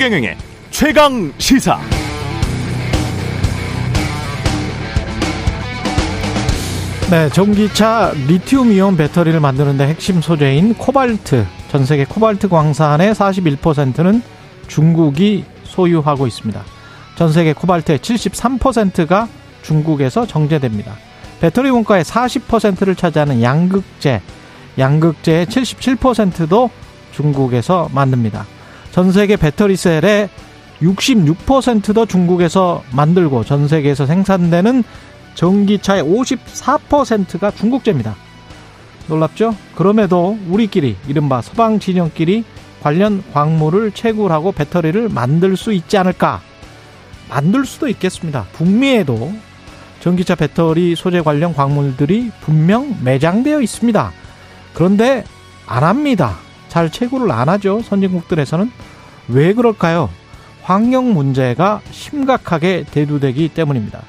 최경영의 최강 시사. 네, 전기차 리튬이온 배터리를 만드는데 핵심 소재인 코발트, 전 세계 코발트 광산의 41%는 중국이 소유하고 있습니다. 전 세계 코발트의 73%가 중국에서 정제됩니다. 배터리 원가의 40%를 차지하는 양극재, 양극재의 77%도 중국에서 만듭니다. 전 세계 배터리 셀의 66%도 중국에서 만들고 전 세계에서 생산되는 전기차의 54%가 중국제입니다. 놀랍죠? 그럼에도 우리끼리 이른바 서방 진영끼리 관련 광물을 채굴하고 배터리를 만들 수 있지 않을까? 만들 수도 있겠습니다. 북미에도 전기차 배터리 소재 관련 광물들이 분명 매장되어 있습니다. 그런데 안 합니다. 잘 채굴을 안 하죠. 선진국들에서는. 왜 그럴까요? 환경 문제가 심각하게 대두되기 때문입니다.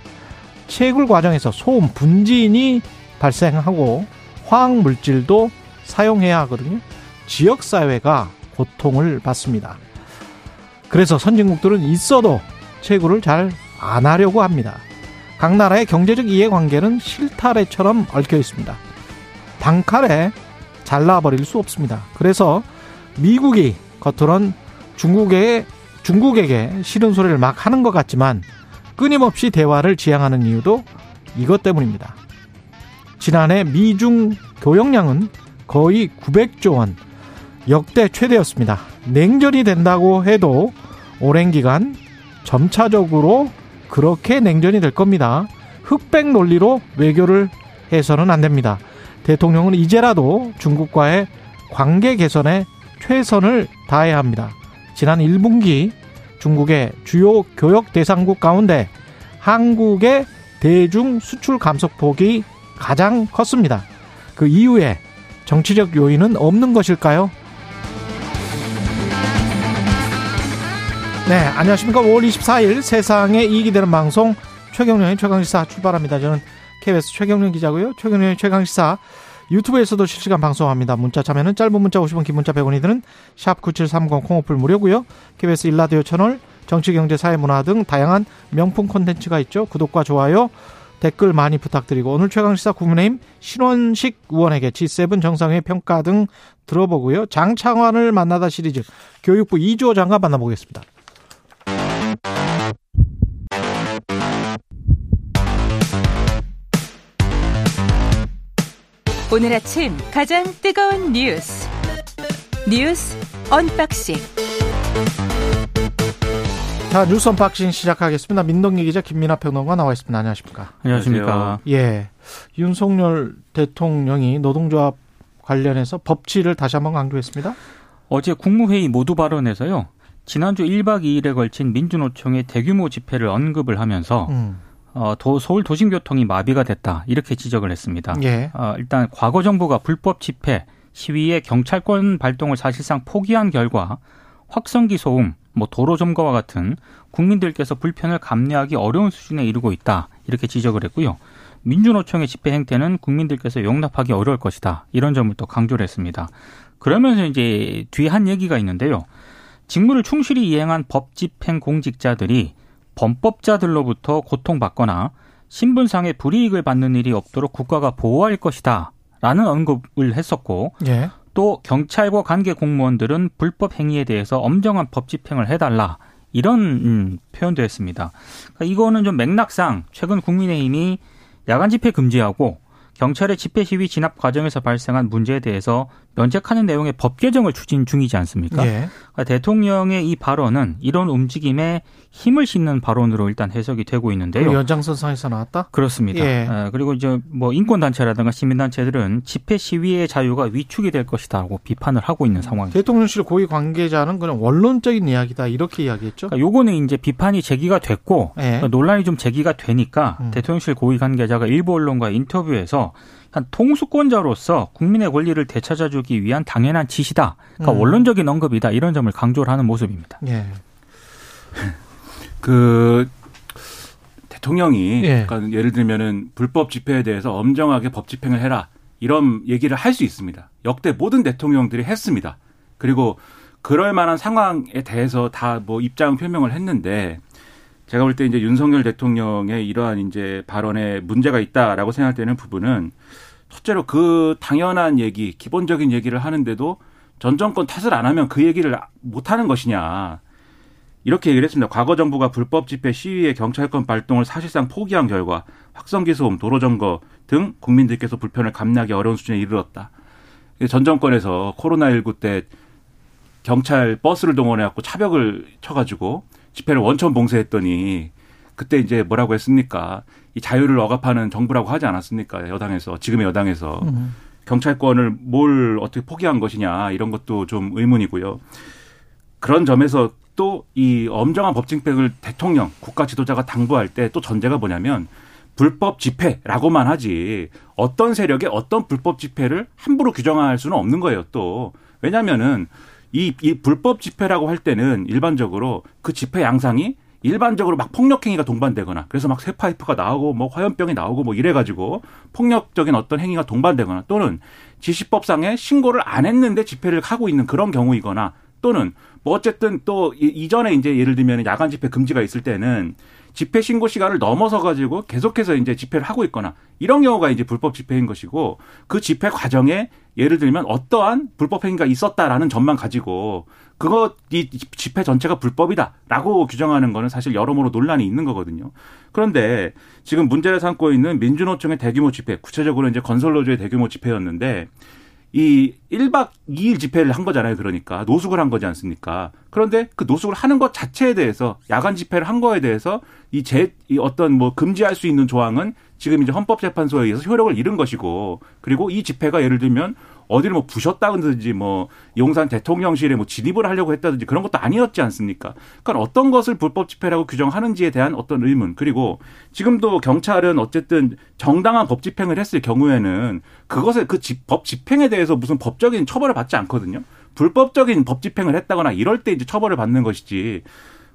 채굴 과정에서 소음, 분진이 발생하고 화학 물질도 사용해야 하거든요. 지역 사회가 고통을 받습니다. 그래서 선진국들은 있어도 채굴을 잘 안 하려고 합니다. 각 나라의 경제적 이해관계는 실타래처럼 얽혀 있습니다. 단칼에 잘라버릴 수 없습니다. 그래서 미국이 겉으론 중국에, 중국에게 싫은 소리를 막 하는 것 같지만 끊임없이 대화를 지향하는 이유도 이것 때문입니다. 지난해 미중 교역량은 거의 900조 원, 역대 최대였습니다. 냉전이 된다고 해도 오랜 기간 점차적으로 그렇게 냉전이 될 겁니다. 흑백 논리로 외교를 해서는 안 됩니다. 대통령은 이제라도 중국과의 관계 개선에 최선을 다해야 합니다. 지난 1분기 중국의 주요 교역 대상국 가운데 한국의 대중 수출 감소폭이 가장 컸습니다. 그 이후에 정치적 요인은 없는 것일까요? 네, 안녕하십니까. 5월 24일 세상에 이익이 되는 방송 최경련의 최강시사 출발합니다. 저는 KBS 최경련 기자고요. 최경련의 최강시사 유튜브에서도 실시간 방송합니다. 문자 참여는 짧은 문자 50원, 긴 문자 100원이 드는 샵 9730 콩오플 무료고요. KBS 일라디오 채널 정치, 경제, 사회, 문화 등 다양한 명품 콘텐츠가 있죠. 구독과 좋아요, 댓글 많이 부탁드리고 오늘 최강시사 국민의힘 신원식 의원에게 G7 정상회 평가 등 들어보고요. 장차관을 만나다 시리즈 교육부 이주호 장관 만나보겠습니다. 오늘 아침 가장 뜨거운 뉴스 뉴스 언박싱 자 뉴스 unboxing 시작하겠습니다. 민동기 기자 김민아 평론가 나와 있습니다. 안녕하십니까? 안녕하십니까? 예, 윤석열 대통령이 노동조합 관련해서 법치를 다시 한번 강조했습니다. 어제 국무회의 모두 발언에서요. 지난주 1박 2일에 걸친 민주노총의 대규모 집회를 언급을 하면서 음. 어, 도, 서울 도심교통이 마비가 됐다 이렇게 지적을 했습니다. 예. 어, 일단 과거 정부가 불법 집회 시위에 경찰권 발동을 사실상 포기한 결과 확성기 소음, 뭐 도로 점거와 같은 국민들께서 불편을 감내하기 어려운 수준에 이르고 있다 이렇게 지적을 했고요. 민주노총의 집회 행태는 국민들께서 용납하기 어려울 것이다 이런 점을 또 강조를 했습니다. 그러면서 이제 뒤에 한 얘기가 있는데요. 직무를 충실히 이행한 법 집행 공직자들이 범법자들로부터 고통받거나 신분상의 불이익을 받는 일이 없도록 국가가 보호할 것이다. 라는 언급을 했었고 예. 또 경찰과 관계 공무원들은 불법 행위에 대해서 엄정한 법 집행을 해달라 이런 음, 표현도 했습니다. 그러니까 이거는 좀 맥락상 최근 국민의힘이 야간 집회 금지하고 경찰의 집회 시위 진압 과정에서 발생한 문제에 대해서 면책하는 내용의 법 개정을 추진 중이지 않습니까? 예. 그러니까 대통령의 이 발언은 이런 움직임에 힘을 싣는 발언으로 일단 해석이 되고 있는데요. 그 연장선상에서 나왔다. 그렇습니다. 예. 에, 그리고 이제 뭐 인권단체라든가 시민단체들은 집회 시위의 자유가 위축이 될 것이다라고 비판을 하고 있는 상황입니다. 대통령실 고위 관계자는 그냥 원론적인 이야기다 이렇게 이야기했죠. 그러니까 요거는 이제 비판이 제기가 됐고 예. 논란이 좀 제기가 되니까 음. 대통령실 고위 관계자가 일부 언론과 인터뷰에서 한 통수권자로서 국민의 권리를 되찾아주기 위한 당연한 지시다. 그러니까 음. 원론적인 언급이다. 이런 점을 강조를 하는 모습입니다. 예. 그 대통령이 예. 그러니까 예를 들면은 불법 집회에 대해서 엄정하게 법 집행을 해라 이런 얘기를 할 수 있습니다. 역대 모든 대통령들이 했습니다. 그리고 그럴 만한 상황에 대해서 다 뭐 입장 표명을 했는데 제가 볼 때 이제 윤석열 대통령의 이러한 이제 발언에 문제가 있다라고 생각되는 부분은 첫째로 그 당연한 얘기, 기본적인 얘기를 하는데도 전 정권 탓을 안 하면 그 얘기를 못 하는 것이냐. 이렇게 얘기를 했습니다. 과거 정부가 불법 집회 시위의 경찰권 발동을 사실상 포기한 결과 확성기 소음, 도로 점거 등 국민들께서 불편을 감내하기 어려운 수준에 이르렀다. 전 정권에서 코로나19 때 경찰 버스를 동원해갖고 차벽을 쳐가지고 집회를 원천 봉쇄했더니 그때 이제 뭐라고 했습니까? 이 자유를 억압하는 정부라고 하지 않았습니까? 여당에서 지금의 여당에서 음. 경찰권을 뭘 어떻게 포기한 것이냐 이런 것도 좀 의문이고요. 그런 점에서 또 이 엄정한 법 집행을 대통령 국가 지도자가 당부할 때 또 전제가 뭐냐면 불법 집회라고만 하지 어떤 세력의 어떤 불법 집회를 함부로 규정할 수는 없는 거예요. 또 왜냐면은 이, 이 불법 집회라고 할 때는 일반적으로 그 집회 양상이 일반적으로 막 폭력행위가 동반되거나 그래서 막 쇠파이프가 나오고 뭐 화염병이 나오고 뭐 이래가지고 폭력적인 어떤 행위가 동반되거나 또는 지시법상에 신고를 안 했는데 집회를 하고 있는 그런 경우이거나 또는 뭐 어쨌든 또 이전에 이제 예를 들면 야간 집회 금지가 있을 때는 집회 신고 시간을 넘어서 가지고 계속해서 이제 집회를 하고 있거나 이런 경우가 이제 불법 집회인 것이고 그 집회 과정에 예를 들면 어떠한 불법 행위가 있었다라는 점만 가지고 그거 이 집회 전체가 불법이다라고 규정하는 거는 사실 여러모로 논란이 있는 거거든요. 그런데 지금 문제를 삼고 있는 민주노총의 대규모 집회, 구체적으로 이제 건설노조의 대규모 집회였는데 이 1박 2일 집회를 한 거잖아요. 그러니까 노숙을 한 거지 않습니까? 그런데 그 노숙을 하는 것 자체에 대해서 야간 집회를 한 거에 대해서 이제이 어떤 뭐 금지할 수 있는 조항은 지금 이제 헌법재판소에 의해서 효력을 잃은 것이고 그리고 이 집회가 예를 들면 어디를 뭐 부셨다든지 뭐 용산 대통령실에 뭐 진입을 하려고 했다든지 그런 것도 아니었지 않습니까? 그러니까 어떤 것을 불법 집회라고 규정하는지에 대한 어떤 의문 그리고 지금도 경찰은 어쨌든 정당한 법 집행을 했을 경우에는 그것에 그 법 집행에 대해서 무슨 법적인 처벌을 받지 않거든요. 불법적인 법 집행을 했다거나 이럴 때 이제 처벌을 받는 것이지.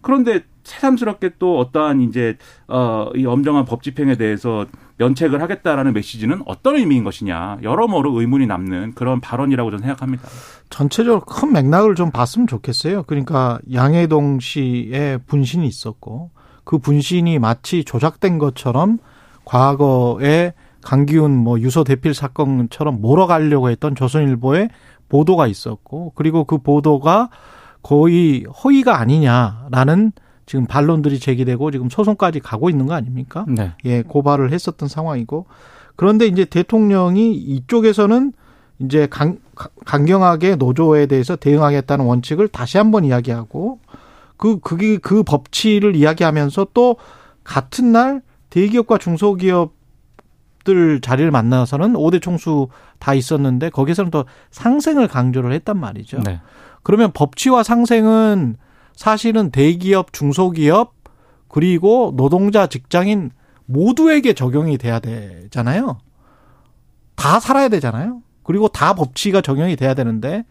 그런데 새삼스럽게 또 어떠한 이제 어이 엄정한 법 집행에 대해서 면책을 하겠다라는 메시지는 어떤 의미인 것이냐 여러모로 의문이 남는 그런 발언이라고 저는 생각합니다. 전체적으로 큰 맥락을 좀 봤으면 좋겠어요. 그러니까 양해동 씨의 분신이 있었고 그 분신이 마치 조작된 것처럼 과거에 강기훈 뭐 유서 대필 사건처럼 몰아가려고 했던 조선일보의 보도가 있었고 그리고 그 보도가 거의 허위가 아니냐라는 지금 반론들이 제기되고 지금 소송까지 가고 있는 거 아닙니까? 네. 예, 고발을 했었던 상황이고 그런데 이제 대통령이 이쪽에서는 이제 강, 강경하게 노조에 대해서 대응하겠다는 원칙을 다시 한번 이야기하고 그 그게 그 법치를 이야기하면서 또 같은 날 대기업과 중소기업들 자리를 만나서는 5대 총수 다 있었는데 거기서는 또 상생을 강조를 했단 말이죠. 네. 그러면 법치와 상생은 사실은 대기업, 중소기업 그리고 노동자, 직장인 모두에게 적용이 돼야 되잖아요. 다 살아야 되잖아요. 그리고 다 법치가 적용이 돼야 되는데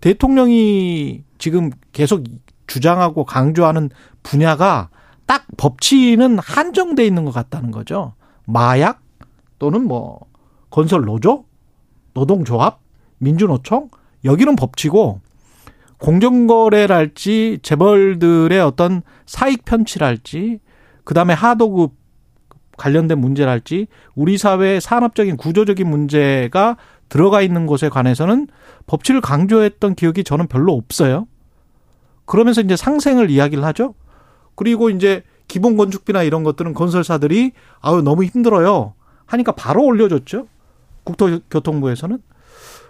대통령이 지금 계속 주장하고 강조하는 분야가 딱 법치는 한정돼 있는 것 같다는 거죠. 마약 또는 뭐 건설 노조, 노동조합, 민주노총 여기는 법치고 공정거래랄지 재벌들의 어떤 사익 편취랄지 그다음에 하도급 관련된 문제랄지 우리 사회의 산업적인 구조적인 문제가 들어가 있는 곳에 관해서는 법치를 강조했던 기억이 저는 별로 없어요. 그러면서 이제 상생을 이야기를 하죠. 그리고 이제 기본 건축비나 이런 것들은 건설사들이 아유 너무 힘들어요 하니까 바로 올려줬죠. 국토교통부에서는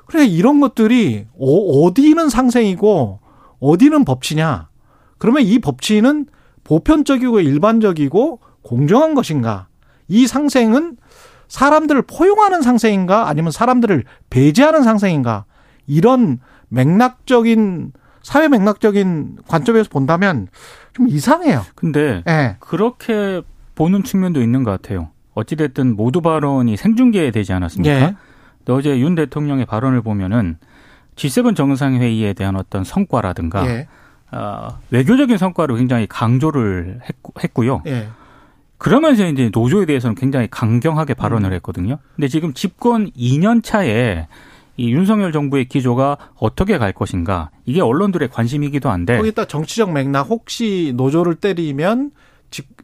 그래 이런 것들이 어, 어디는 상생이고 어디는 법치냐? 그러면 이 법치는 보편적이고 일반적이고 공정한 것인가? 이 상생은 사람들을 포용하는 상생인가 아니면 사람들을 배제하는 상생인가? 이런 맥락적인 사회 맥락적인 관점에서 본다면 좀 이상해요. 근데 네. 그렇게 보는 측면도 있는 것 같아요. 어찌됐든 모두 발언이 생중계되지 않았습니까? 네. 어제 윤 대통령의 발언을 보면은 G7 정상회의에 대한 어떤 성과라든가 예. 어, 외교적인 성과를 굉장히 강조를 했고, 요 예. 그러면서 이제 노조에 대해서는 굉장히 강경하게 발언을 음. 했거든요. 근데 지금 집권 2년 차에 이 윤석열 정부의 기조가 어떻게 갈 것인가 이게 언론들의 관심이기도 한데 거기다 정치적 맥락 혹시 노조를 때리면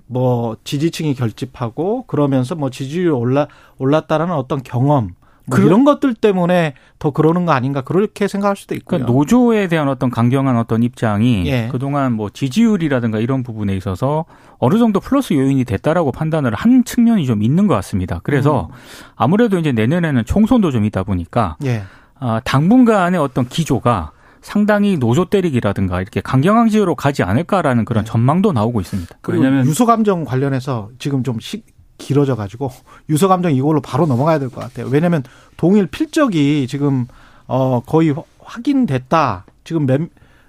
뭐 지지층이 결집하고 그러면서 뭐 지지율이 올라 올랐다라는 어떤 경험 뭐 이런 것들 때문에 더 그러는 거 아닌가 그렇게 생각할 수도 있고요. 그러니까 노조에 대한 어떤 강경한 어떤 입장이 예. 그동안 뭐 지지율이라든가 이런 부분에 있어서 어느 정도 플러스 요인이 됐다라고 판단을 한 측면이 좀 있는 것 같습니다. 그래서 음. 아무래도 이제 내년에는 총선도 좀 있다 보니까 예. 아, 당분간의 어떤 기조가 상당히 노조 때리기라든가 이렇게 강경한 지으로 가지 않을까라는 그런 네. 전망도 나오고 있습니다. 왜냐하면 유서 감정 관련해서 지금 좀 시, 길어져 가지고 유서 감정 이걸로 바로 넘어가야 될 것 같아요. 왜냐하면 동일 필적이 지금 어 거의 확인됐다. 지금 몇,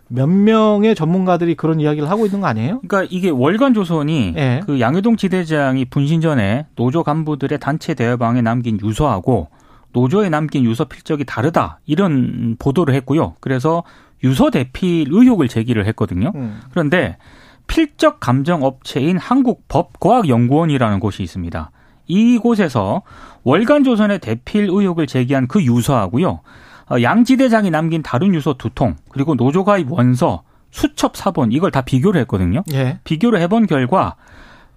몇 명의 전문가들이 그런 이야기를 하고 있는 거 아니에요? 그러니까 이게 월간 조선이 네. 그 양효동 지대장이 분신 전에 노조 간부들의 단체 대화방에 남긴 유서하고 노조에 남긴 유서 필적이 다르다 이런 보도를 했고요. 그래서 유서 대필 의혹을 제기를 했거든요. 음. 그런데 필적 감정 업체인 한국법과학연구원이라는 곳이 있습니다. 이곳에서 월간 조선의 대필 의혹을 제기한 그 유서하고요. 어, 양지대장이 남긴 다른 유서 두 통, 그리고 노조 가입 원서, 수첩 사본 이걸 다 비교를 했거든요. 예. 비교를 해본 결과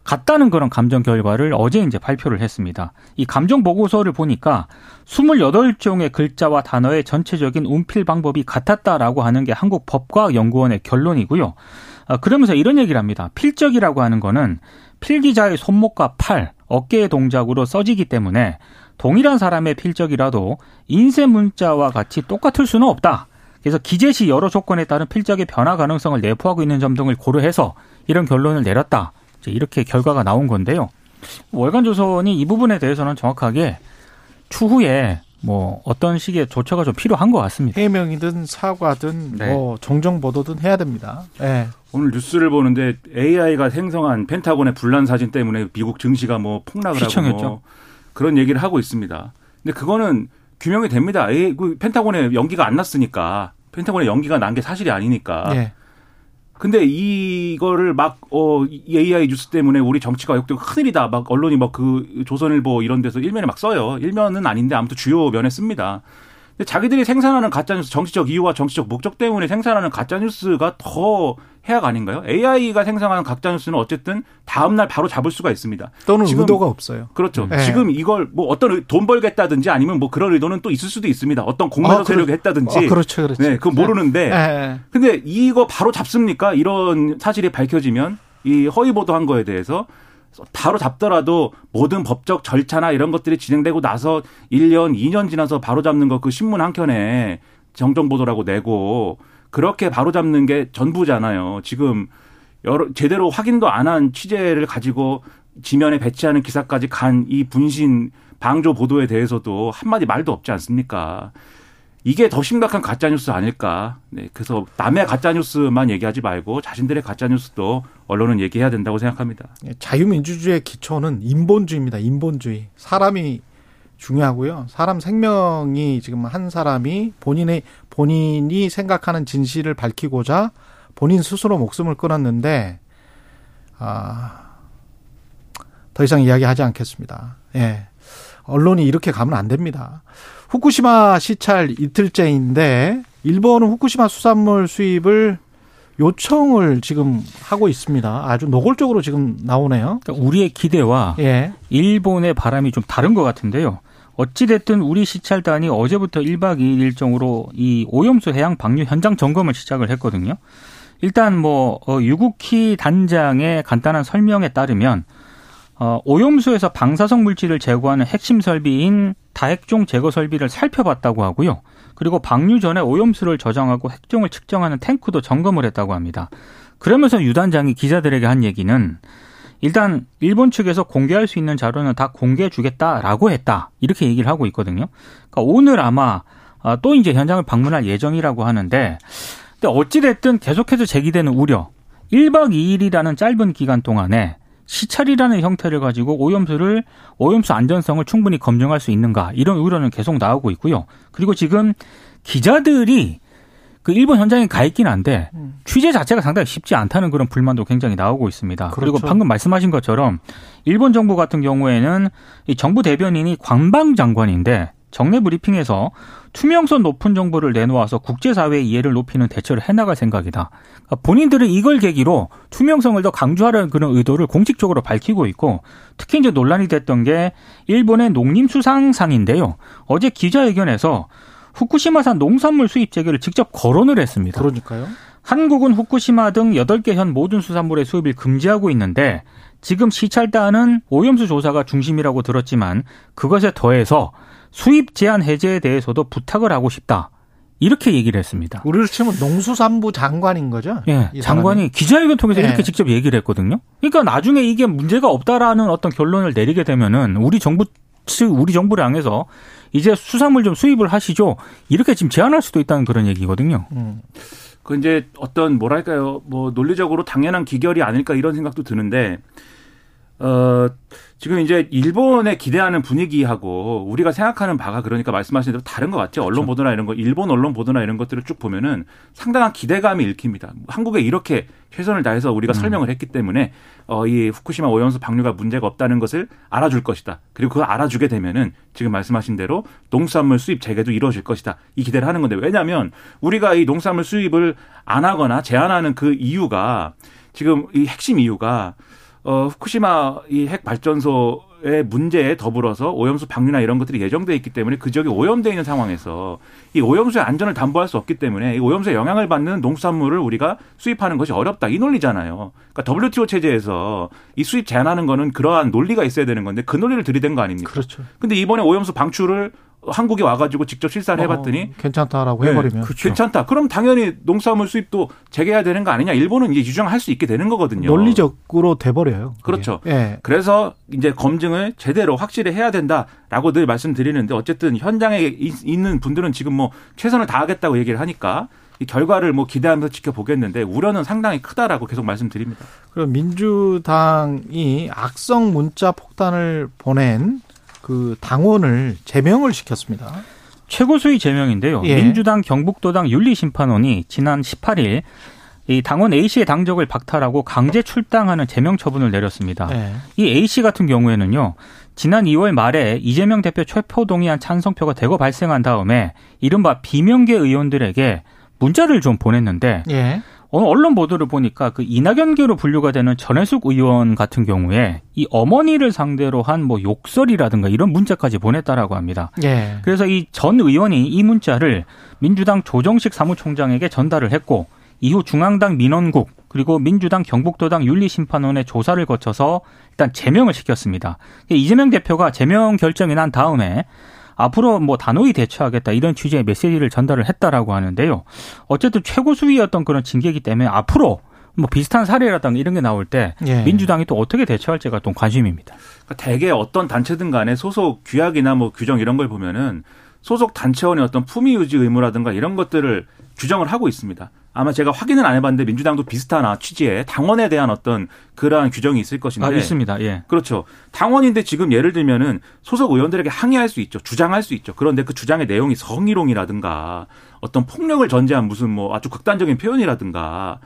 같다는 그런 감정 결과를 어제 이제 발표를 했습니다. 이 감정 보고서를 보니까 28종의 글자와 단어의 전체적인 운필 방법이 같았다라고 하는 게 한국 법과연구원의 결론이고요. 아, 그러면서 이런 얘기를 합니다. 필적이라고 하는 거는 필기자의 손목과 팔, 어깨의 동작으로 써지기 때문에 동일한 사람의 필적이라도 인쇄 문자와 같이 똑같을 수는 없다. 그래서 기재 시 여러 조건에 따른 필적의 변화 가능성을 내포하고 있는 점 등을 고려해서 이런 결론을 내렸다. 이렇게 결과가 나온 건데요. 월간 조선이 이 부분에 대해서는 정확하게 추후에 뭐 어떤 식의 조처가 좀 필요한 것 같습니다. 해명이든 사과든 네. 뭐 정정 보도든 해야 됩니다. 네. 오늘 뉴스를 보는데 AI가 생성한 펜타곤의 불난 사진 때문에 미국 증시가 뭐 폭락을 휘청했죠. 하고 뭐 그런 얘기를 하고 있습니다. 근데 그거는 규명이 됩니다. A, 그 펜타곤에 연기가 안 났으니까 펜타곤에 연기가 난 게 사실이 아니니까. 네. 근데 이거를 막, 어, AI 뉴스 때문에 우리 정치가 역대고 큰일이다. 막 언론이 막 그 조선일보 이런 데서 일면에 막 써요. 일면은 아닌데 아무튼 주요 면에 씁니다. 근데 자기들이 생산하는 가짜뉴스 정치적 이유와 정치적 목적 때문에 생산하는 가짜뉴스가 더 해악 아닌가요? AI가 생성하는 가짜뉴스는 어쨌든 다음날 바로 잡을 수가 있습니다. 또는 지금, 의도가 없어요. 그렇죠. 네. 지금 이걸 뭐 어떤 돈 벌겠다든지 아니면 뭐 그런 의도는 또 있을 수도 있습니다. 어떤 공매도 아, 세력이 했다든지. 아, 그렇죠. 그렇죠. 네, 그건 모르는데. 네. 근데 이거 바로 잡습니까? 이런 사실이 밝혀지면 이 허위 보도한 거에 대해서 바로 잡더라도 모든 법적 절차나 이런 것들이 진행되고 나서 1년, 2년 지나서 바로 잡는 거 그 신문 한 켠에 정정 보도라고 내고 그렇게 바로 잡는 게 전부잖아요. 지금 여러 제대로 확인도 안 한 취재를 가지고 지면에 배치하는 기사까지 간 이 분신 방조 보도에 대해서도 한마디 말도 없지 않습니까? 이게 더 심각한 가짜뉴스 아닐까. 네, 그래서 남의 가짜뉴스만 얘기하지 말고 자신들의 가짜뉴스도 언론은 얘기해야 된다고 생각합니다. 예, 자유민주주의의 기초는 인본주의입니다. 인본주의. 사람이 중요하고요. 사람 생명이 지금 한 사람이 본인의, 본인이 생각하는 진실을 밝히고자 본인 스스로 목숨을 끊었는데, 아, 더 이상 이야기하지 않겠습니다. 예. 언론이 이렇게 가면 안 됩니다. 후쿠시마 시찰 이틀째인데 일본은 후쿠시마 수산물 수입을 요청을 지금 하고 있습니다. 아주 노골적으로 지금 나오네요. 그러니까 우리의 기대와 예. 일본의 바람이 좀 다른 것 같은데요. 어찌됐든 우리 시찰단이 어제부터 1박 2일 일정으로 이 오염수 해양 방류 현장 점검을 시작을 했거든요. 일단 뭐 어, 유국희 단장의 간단한 설명에 따르면 어, 오염수에서 방사성 물질을 제거하는 핵심 설비인 다핵종 제거 설비를 살펴봤다고 하고요. 그리고 방류 전에 오염수를 저장하고 핵종을 측정하는 탱크도 점검을 했다고 합니다. 그러면서 유 단장이 기자들에게 한 얘기는 일단 일본 측에서 공개할 수 있는 자료는 다 공개해 주겠다라고 했다. 이렇게 얘기를 하고 있거든요. 그러니까 오늘 아마 아, 또 이제 현장을 방문할 예정이라고 하는데 근데 어찌 됐든 계속해서 제기되는 우려. 1박 2일이라는 짧은 기간 동안에 시찰이라는 형태를 가지고 오염수를 오염수 안전성을 충분히 검증할 수 있는가 이런 우려는 계속 나오고 있고요. 그리고 지금 기자들이 그 일본 현장에 가 있긴 한데 음. 취재 자체가 상당히 쉽지 않다는 그런 불만도 굉장히 나오고 있습니다. 그렇죠. 그리고 방금 말씀하신 것처럼 일본 정부 같은 경우에는 이 정부 대변인이 관방 장관인데 정례 브리핑에서 투명성 높은 정보를 내놓아서 국제사회의 이해를 높이는 대처를 해나갈 생각이다. 그러니까 본인들은 이걸 계기로 투명성을 더 강조하려는 그런 의도를 공식적으로 밝히고 있고 특히 이제 논란이 됐던 게 일본의 농림수상상인데요. 어제 기자회견에서 후쿠시마산 농산물 수입 재개를 직접 거론을 했습니다. 그러니까요. 한국은 후쿠시마 등 8개 현 모든 수산물의 수입을 금지하고 있는데 지금 시찰단은 오염수 조사가 중심이라고 들었지만 그것에 더해서 수입 제한 해제에 대해서도 부탁을 하고 싶다. 이렇게 얘기를 했습니다. 우리로 치면 농수산부 장관인 거죠? 예, 장관이 기자회견 통해서 예. 이렇게 직접 얘기를 했거든요. 그러니까 나중에 이게 문제가 없다라는 어떤 결론을 내리게 되면은 우리 정부 측, 우리 정부를 향해서 이제 수산물 좀 수입을 하시죠. 이렇게 지금 제안할 수도 있다는 그런 얘기거든요. 음. 그 이제 어떤 뭐랄까요, 뭐 논리적으로 당연한 기결이 아닐까 이런 생각도 드는데 어, 지금 이제 일본에 기대하는 분위기하고 우리가 생각하는 바가 그러니까 말씀하신 대로 다른 것 같죠. 언론 그렇죠. 보도나 이런 거, 일본 언론 보도나 이런 것들을 쭉 보면은 상당한 기대감이 읽힙니다. 한국에 이렇게 최선을 다해서 우리가 음. 설명을 했기 때문에 어, 이 후쿠시마 오염수 방류가 문제가 없다는 것을 알아줄 것이다. 그리고 그걸 알아주게 되면은 지금 말씀하신 대로 농수산물 수입 재개도 이루어질 것이다. 이 기대를 하는 건데 왜냐하면 우리가 이 농수산물 수입을 안 하거나 제한하는 그 이유가 지금 이 핵심 이유가 어, 후쿠시마 이 핵 발전소의 문제에 더불어서 오염수 방류나 이런 것들이 예정돼 있기 때문에 그 지역이 오염돼 있는 상황에서 이 오염수의 안전을 담보할 수 없기 때문에 이 오염수에 영향을 받는 농수산물을 우리가 수입하는 것이 어렵다 이 논리잖아요. 그러니까 WTO 체제에서 이 수입 제한하는 거는 그러한 논리가 있어야 되는 건데 그 논리를 들이댄 거 아닙니까? 그렇죠. 근데 이번에 오염수 방출을 한국에 와가지고 직접 실사를 어, 해봤더니 어, 괜찮다라고 해버리면 그렇죠. 괜찮다. 그럼 당연히 농수산물 수입도 재개해야 되는 거 아니냐? 일본은 이제 유정할 수 있게 되는 거거든요. 논리적으로 돼버려요. 그게. 그렇죠. 예. 그래서 이제 검증을 제대로 확실히 해야 된다라고 늘 말씀드리는데 어쨌든 현장에 있는 분들은 지금 뭐 최선을 다하겠다고 얘기를 하니까 이 결과를 뭐 기대하면서 지켜보겠는데 우려는 상당히 크다라고 계속 말씀드립니다. 그럼 민주당이 악성 문자 폭탄을 보낸 그 당원을 제명을 시켰습니다. 최고 수위 제명인데요. 예. 민주당 경북도당 윤리심판원이 지난 18일 이 당원 A 씨의 당적을 박탈하고 강제 출당하는 제명 처분을 내렸습니다. 예. 이 A 씨 같은 경우에는요. 지난 2월 말에 이재명 대표 체포 동의안 찬성표가 대거 발생한 다음에 이른바 비명계 의원들에게 문자를 좀 보냈는데 예. 오늘 언론 보도를 보니까 그 이낙연계로 분류가 되는 전해숙 의원 같은 경우에 이 어머니를 상대로 한 뭐 욕설이라든가 이런 문자까지 보냈다라고 합니다. 예. 그래서 이 전 의원이 이 문자를 민주당 조정식 사무총장에게 전달을 했고 이후 중앙당 민원국 그리고 민주당 경북도당 윤리심판원의 조사를 거쳐서 일단 제명을 시켰습니다. 이재명 대표가 제명 결정이 난 다음에 앞으로 뭐 단호히 대처하겠다 이런 취지의 메시지를 전달을 했다라고 하는데요. 어쨌든 최고 수위였던 그런 징계이기 때문에 앞으로 뭐 비슷한 사례라든가 이런 게 나올 때 예. 민주당이 또 어떻게 대처할지가 또 관심입니다. 그러니까 대개 어떤 단체든 간에 소속 규약이나 뭐 규정 이런 걸 보면은 소속 단체원의 어떤 품위 유지 의무라든가 이런 것들을 규정을 하고 있습니다. 아마 제가 확인은 안 해봤는데 민주당도 비슷한 취지에 당원에 대한 어떤 그러한 규정이 있을 것인데. 아, 있습니다. 예. 그렇죠. 당원인데 지금 예를 들면은 소속 의원들에게 항의할 수 있죠. 주장할 수 있죠. 그런데 그 주장의 내용이 성희롱이라든가 어떤 폭력을 전제한 무슨 뭐 아주 극단적인 표현이라든가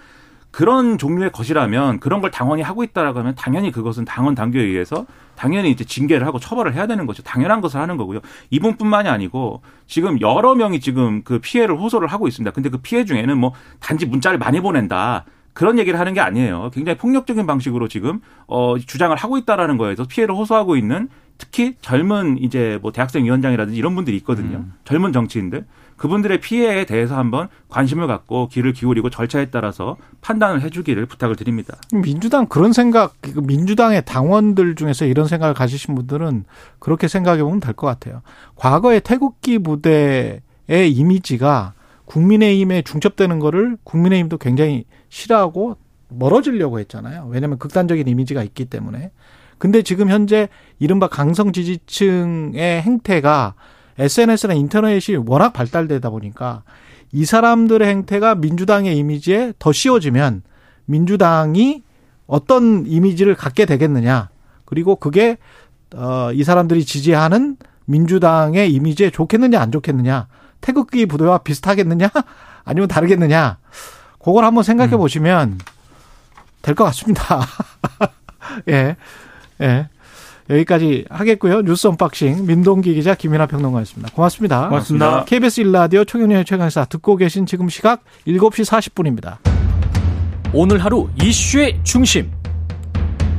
그런 종류의 것이라면 그런 걸 당원이 하고 있다라고 하면 당연히 그것은 당원 당규에 의해서 당연히 이제 징계를 하고 처벌을 해야 되는 거죠. 당연한 것을 하는 거고요. 이분뿐만이 아니고 지금 여러 명이 지금 그 피해를 호소를 하고 있습니다. 근데 그 피해 중에는 뭐 단지 문자를 많이 보낸다. 그런 얘기를 하는 게 아니에요. 굉장히 폭력적인 방식으로 지금 어 주장을 하고 있다라는 거에서 피해를 호소하고 있는 특히 젊은 이제 뭐 대학생 위원장이라든지 이런 분들이 있거든요. 음. 젊은 정치인들. 그분들의 피해에 대해서 한번 관심을 갖고 귀를 기울이고 절차에 따라서 판단을 해주기를 부탁을 드립니다. 민주당 그런 생각, 그 민주당의 당원들 중에서 이런 생각을 가지신 분들은 그렇게 생각해 보면 될 것 같아요. 과거의 태극기 부대의 이미지가 국민의힘에 중첩되는 거를 국민의힘도 굉장히 싫어하고 멀어지려고 했잖아요. 왜냐하면 극단적인 이미지가 있기 때문에. 근데 지금 현재 이른바 강성 지지층의 행태가 SNS나 인터넷이 워낙 발달되다 보니까 이 사람들의 행태가 민주당의 이미지에 더 씌워지면 민주당이 어떤 이미지를 갖게 되겠느냐. 그리고 그게 어, 이 사람들이 지지하는 민주당의 이미지에 좋겠느냐 안 좋겠느냐. 태극기 부대와 비슷하겠느냐 아니면 다르겠느냐. 그걸 한번 생각해 음. 보시면 될것 같습니다. 예. 예. 여기까지 하겠고요. 뉴스 unboxing 민동기 기자 김민아 평론가였습니다. 고맙습니다. 고맙습니다. KBS 일라디오 최경영의 최강시사 듣고 계신 지금 시각 7시 40분입니다. 오늘 하루 이슈의 중심.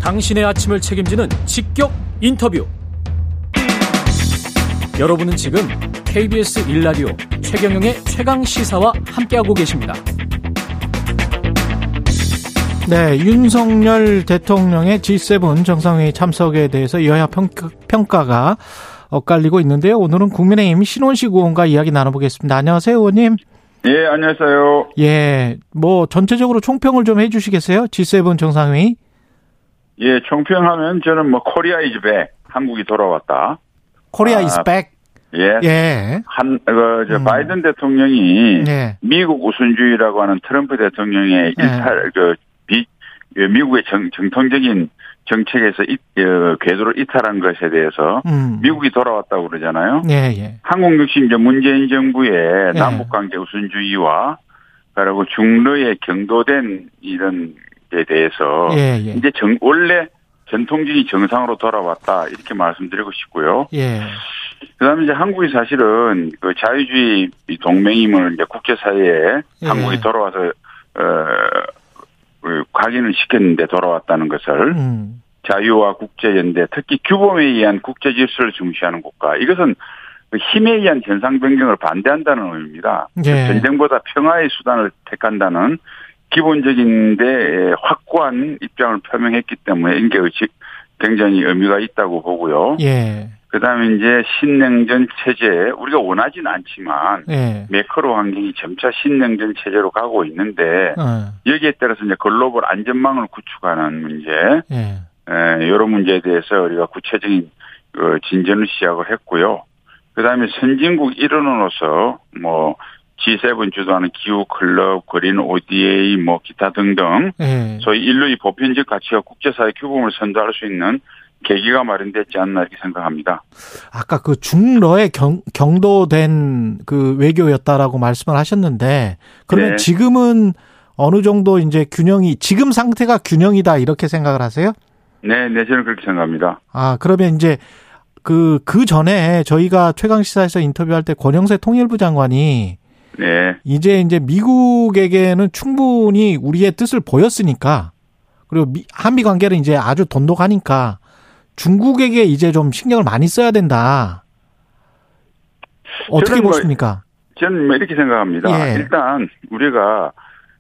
당신의 아침을 책임지는 직격 인터뷰. 여러분은 지금 KBS 일라디오 최경영의 최강 시사와 함께하고 계십니다. 네, 윤석열 대통령의 G7 정상회의 참석에 대해서 여야 평가, 가 엇갈리고 있는데요. 오늘은 국민의힘 신원식 의원과 이야기 나눠보겠습니다. 안녕하세요, 의원님. 예, 안녕하세요. 예, 뭐 전체적으로 총평을 좀 해주시겠어요? G7 정상회의? 예, 총평하면 저는 뭐 Korea is back 한국이 돌아왔다. Korea is back. 예. 예. 한, 그, 저, 음. 바이든 대통령이 예. 미국 우선주의라고 하는 트럼프 대통령의 예. 일탈, 그, 비, 그 미국의 정, 정통적인 정책에서 이, 어, 궤도를 이탈한 것에 대해서 음. 미국이 돌아왔다고 그러잖아요. 예, 예. 한국 역시 이제 문재인 정부의 예. 남북 관계 우선주의와 그리고 중러의 경도된 이런 에 대해서 예, 예. 이제 정, 원래 전통적인 정상으로 돌아왔다 이렇게 말씀드리고 싶고요. 예. 그다음에 이제 한국이 사실은 그 자유주의 동맹임을 이제 국제사회에 예. 한국이 돌아와서 어그 각인을 시켰는데 돌아왔다는 것을 음. 자유와 국제연대 특히 규범에 의한 국제 질서를 중시하는 국가 이것은 그 힘에 의한 현상 변경을 반대한다는 의미입니다. 예. 전쟁보다 평화의 수단을 택한다는 기본적인데 확고한 입장을 표명했기 때문에 인계 의식 굉장히 의미가 있다고 보고요. 예. 그다음에 이제 신냉전 체제 우리가 원하진 않지만 예. 매크로 환경이 점차 신냉전 체제로 가고 있는데 어. 여기에 따라서 이제 글로벌 안전망을 구축하는 문제 예. 에, 이런 문제에 대해서 우리가 구체적인 그 진전을 시작을 했고요. 그다음에 선진국 일원으로서 뭐 G7 주도하는 기후 클럽, 그린 ODA, 뭐 기타 등등 네. 소위 인류의 보편적 가치와 국제사회 규범을 선도할 수 있는 계기가 마련됐지 않나 이렇게 생각합니다. 아까 그 중러에 경, 경도된 그 외교였다라고 말씀을 하셨는데 그러면 네. 지금은 어느 정도 이제 균형이 지금 상태가 균형이다 이렇게 생각을 하세요? 네, 네 저는 그렇게 생각합니다. 아 그러면 이제 그, 그 전에 저희가 최강시사에서 인터뷰할 때 권영세 통일부 장관이 네. 이제 이제 미국에게는 충분히 우리의 뜻을 보였으니까 그리고 미, 한미 관계는 이제 아주 돈독하니까 중국에게 이제 좀 신경을 많이 써야 된다. 어떻게 뭐 보십니까? 저는 뭐 이렇게 생각합니다. 예. 일단 우리가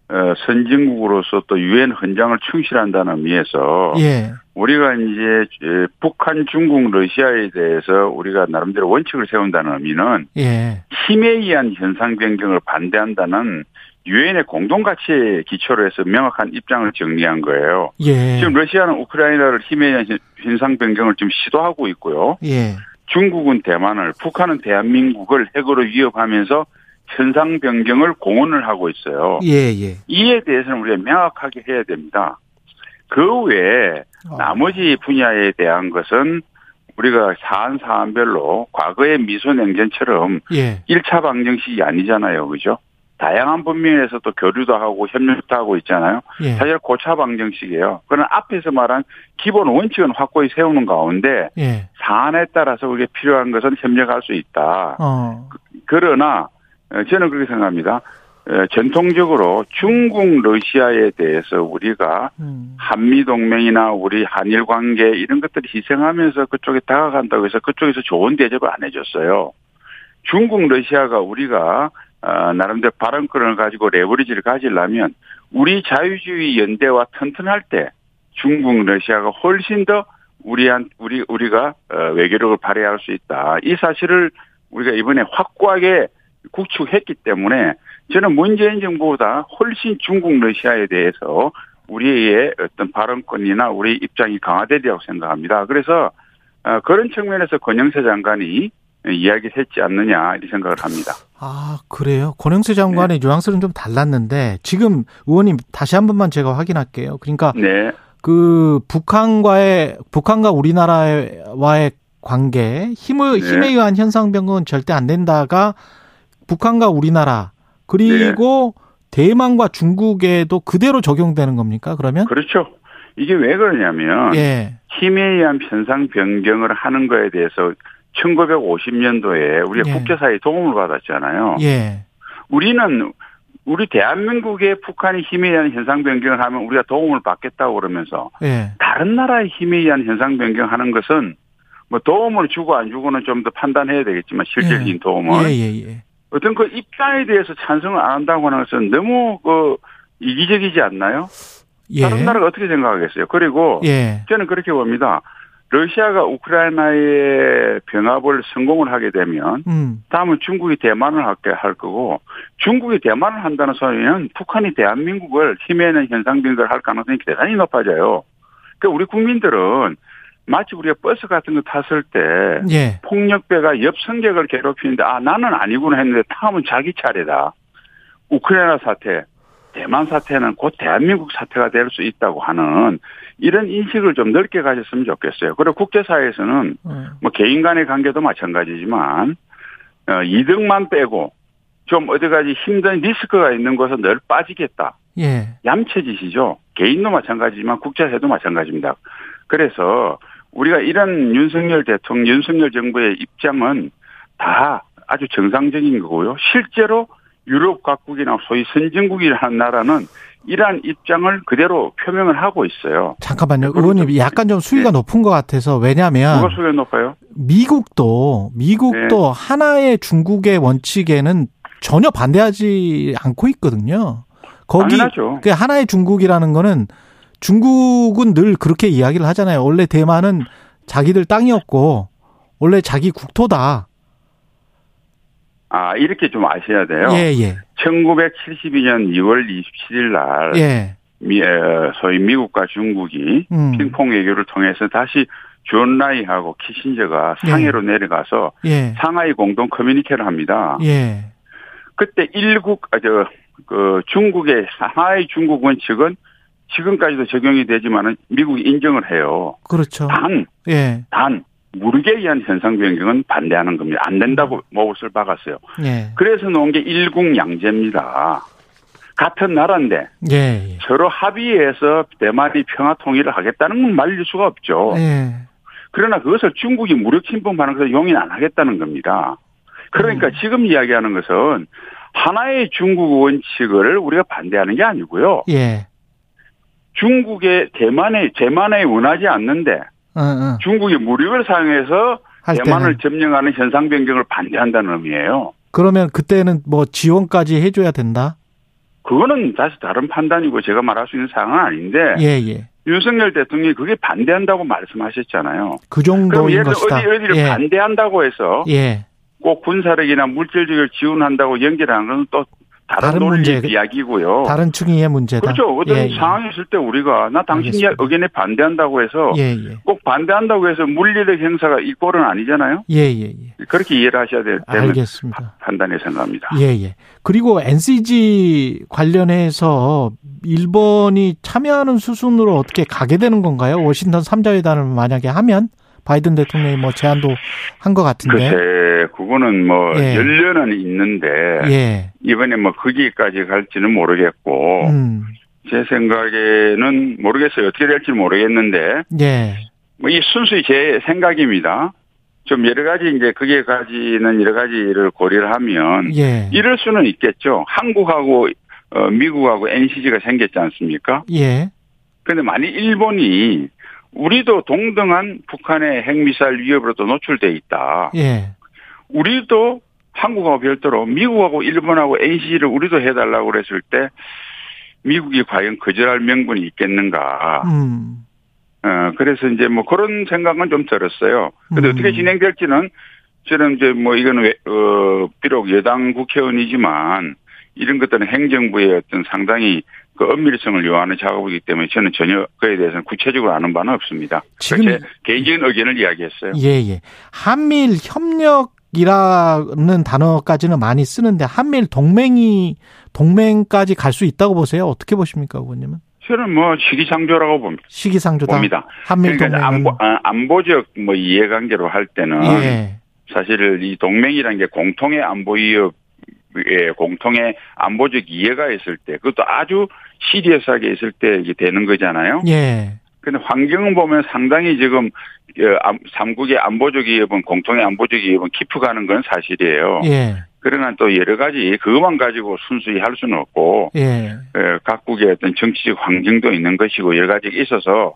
어, 선진국으로서 또 유엔 헌장을 충실한다는 의미에서 예. 우리가 이제 북한, 중국, 러시아에 대해서 우리가 나름대로 원칙을 세운다는 의미는 예. 힘에 의한 현상 변경을 반대한다는 유엔의 공동 가치에 기초로 해서 명확한 입장을 정리한 거예요. 예. 지금 러시아는 우크라이나를 힘에 의한 현상 변경을 지금 시도하고 있고요. 예. 중국은 대만을, 북한은 대한민국을 핵으로 위협하면서 현상 변경을 공언을 하고 있어요. 예, 예. 이에 대해서는 우리가 명확하게 해야 됩니다. 그 외에 어. 나머지 분야에 대한 것은 우리가 사안 사안별로 과거의 미소 냉전처럼 예. 1차 방정식이 아니잖아요. 그죠? 다양한 분면에서 또 교류도 하고 협력도 하고 있잖아요. 예. 사실 고차 방정식이에요. 그러나 앞에서 말한 기본 원칙은 확고히 세우는 가운데 예. 사안에 따라서 우리가 필요한 것은 협력할 수 있다. 어. 그러나 어, 저는 그렇게 생각합니다. 어, 전통적으로 중국, 러시아에 대해서 우리가 음. 한미 동맹이나 우리 한일 관계 이런 것들을 희생하면서 그쪽에 다가간다고 해서 그쪽에서 좋은 대접을 안 해줬어요. 중국, 러시아가 우리가 어, 나름대로 발언권을 가지고 레버리지를 가지려면 우리 자유주의 연대와 튼튼할 때 중국, 러시아가 훨씬 더 우리한 우리 우리가 외교력을 발휘할 수 있다. 이 사실을 우리가 이번에 확고하게 구축했기 때문에 저는 문재인 정부보다 훨씬 중국 러시아에 대해서 우리의 어떤 발언권이나 우리 입장이 강화되리라고 생각합니다. 그래서 어, 그런 측면에서 권영세 장관이 이야기를 했지 않느냐 이렇게 생각을 합니다. 아 그래요? 권영세 장관의 네. 뉘앙스는 좀 달랐는데 지금 의원님 다시 한 번만 제가 확인할게요. 그러니까 네. 그 북한과의 북한과 우리나라와의 관계 힘을 네. 힘에 의한 현상 변경은 절대 안 된다가 북한과 우리나라 그리고 네. 대만과 중국에도 그대로 적용되는 겁니까? 그러면? 그렇죠. 이게 왜 그러냐면 예. 힘에 의한 편상 변경을 하는 거에 대해서 1950년도에 우리가 예. 국제사회의 도움을 받았잖아요. 예. 우리는 우리 대한민국의 북한이 힘에 의한 현상 변경을 하면 우리가 도움을 받겠다고 그러면서 예. 다른 나라의 힘에 의한 현상 변경하는 것은 뭐 도움을 주고 안 주고는 좀 더 판단해야 되겠지만 실질적인 예. 도움을 예, 예, 예. 어떤 그 입장에 대해서 찬성을 안 한다고 하는 것은 너무 그 이기적이지 않나요? 예. 다른 나라가 어떻게 생각하겠어요? 그리고 예. 저는 그렇게 봅니다. 러시아가 우크라이나의 병합을 성공을 하게 되면 음. 다음은 중국이 대만을 할게 할 거고 중국이 대만을 한다는 소리는 북한이 대한민국을 힘에는 현상 변경을 할 가능성이 대단히 높아져요. 그러니까 우리 국민들은 마치 우리가 버스 같은 거 탔을 때 예. 폭력배가 옆 승객을 괴롭히는데 아 나는 아니구나 했는데 다음은 자기 차례다. 우크라이나 사태, 대만 사태는 곧 대한민국 사태가 될 수 있다고 하는 이런 인식을 좀 넓게 가졌으면 좋겠어요. 그리고 국제사회에서는 어. 뭐 개인 간의 관계도 마찬가지지만 어, 이득만 빼고 좀 어디까지 힘든 리스크가 있는 곳은 늘 빠지겠다. 예. 얌체짓이죠. 개인도 마찬가지지만 국제사회도 마찬가지입니다. 그래서 우리가 이런 윤석열 대통령, 윤석열 정부의 입장은 다 아주 정상적인 거고요. 실제로 유럽 각국이나 소위 선진국이라는 나라는 이러한 입장을 그대로 표명을 하고 있어요. 잠깐만요. 의원님 좀- 약간 좀 수위가 네. 높은 것 같아서 왜냐하면 누가 수가 높아요? 미국도 미국도 하나의 중국의 원칙에는 전혀 반대하지 않고 있거든요. 거기 당연하죠. 그 하나의 중국이라는 거는 중국은 늘 그렇게 이야기를 하잖아요. 원래 대만은 자기들 땅이었고 원래 자기 국토다. 아, 이렇게 좀 아셔야 돼요. 예, 예. 1972년 2월 27일 날 예. 미, 어, 소위 미국과 중국이 음. 핑퐁 외교를 통해서 다시 저우언라이하고 키신저가 예. 상해로 내려가서 예. 상하이 공동 커뮤니케를 합니다. 예. 그때 일국 아, 저, 그 중국의 상하이 중국 원칙은 지금까지도 적용이 되지만은 미국이 인정을 해요. 그렇죠. 단, 예. 단 무르게 의한 현상 변경은 반대하는 겁니다. 안 된다고 못을 박았어요. 예. 그래서 놓은 게 일국양제입니다. 같은 나라인데 예. 예. 서로 합의해서 대만이 평화 통일을 하겠다는 건 말릴 수가 없죠. 예. 그러나 그것을 중국이 무력 침범하는 것을 용인 안 하겠다는 겁니다. 그러니까 지금 이야기하는 것은 하나의 중국 원칙을 우리가 반대하는 게 아니고요. 예. 중국의 대만에 대만에 원하지 않는데 어, 어. 중국이 무력을 사용해서 할 대만을 점령하는 현상 변경을 반대한다는 의미예요. 그러면 그때는 뭐 지원까지 해줘야 된다. 그거는 다시 다른 판단이고 제가 말할 수 있는 사항은 아닌데 예, 예. 윤석열 대통령이 그게 반대한다고 말씀하셨잖아요. 그 정도인 것이다. 어디 어디를 예. 반대한다고 해서 예. 꼭 군사력이나 물질적으로 지원한다고 연결하는 건 또 다른, 다른 논리 문제, 이야기고요. 다른 층의 문제다. 그렇죠. 어떤 예, 예. 상황이 있을 때 우리가 나 당신 알겠습니다. 의견에 반대한다고 해서 예, 예. 꼭 반대한다고 해서 물리력 행사가 이꼴은 아니잖아요. 예, 예, 예. 그렇게 이해를 하셔야 될 되는 알겠습니다. 판단에 생각합니다. 예, 예. 그리고 NCG 관련해서 일본이 참여하는 수순으로 어떻게 가게 되는 건가요? 워싱턴 3자회담을 만약에 하면 바이든 대통령이 뭐 제안도 한 것 같은데. 글쎄, 그거는 뭐 예. 연려는 있는데 예. 이번에 뭐 거기까지 갈지는 모르겠고 음. 제 생각에는 모르겠어요. 어떻게 될지 모르겠는데 예. 뭐이 순수히 제 생각입니다. 좀 여러 가지 이제 거기에까지는 여러 가지를 고려를 하면 예. 이럴 수는 있겠죠. 한국하고 어, 미국하고 NCG가 생겼지 않습니까? 예. 그런데 만약 일본이 우리도 동등한 북한의 핵미사일 위협으로도 노출돼 있다. 예. 우리도 한국하고 별도로 미국하고 일본하고 NCG를 우리도 해달라고 그랬을 때 미국이 과연 거절할 명분이 있겠는가. 음. 어, 그래서 이제 뭐 그런 생각은 좀 들었어요. 근데 음. 어떻게 진행될지는 저는 이제 뭐 이거는 왜, 어, 비록 여당 국회의원이지만 이런 것들은 행정부의 어떤 상당히 그 엄밀성을 요하는 작업이기 때문에 저는 전혀 그에 대해서는 구체적으로 아는 바는 없습니다. 지금- 제 개인적인 의견을 이야기했어요. 예, 예. 한미일 협력이라는 단어까지는 많이 쓰는데 한미일 동맹이 동맹까지 갈 수 있다고 보세요. 어떻게 보십니까, 의원님은? 저는 뭐 시기상조라고 봅니다. 시기상조다. 봅니다. 한미일 그러니까 동맹은 안보, 아, 안보적 뭐 이해관계로 할 때는 예. 사실 이 동맹이라는 게 공통의 안보 위협 예, 공통의 안보적 이해가 있을 때, 그것도 아주 시리어스하게 있을 때 이게 되는 거잖아요. 예. 근데 환경을 보면 상당히 지금 어, 삼국의 안보적 기업은 공통의 안보적 기업은 깊어 가는 건 사실이에요. 예. 그러나 또 여러 가지 그것만 가지고 순수히 할 수는 없고 예. 에, 각국의 어떤 정치적 환경도 있는 것이고 여러 가지 있어서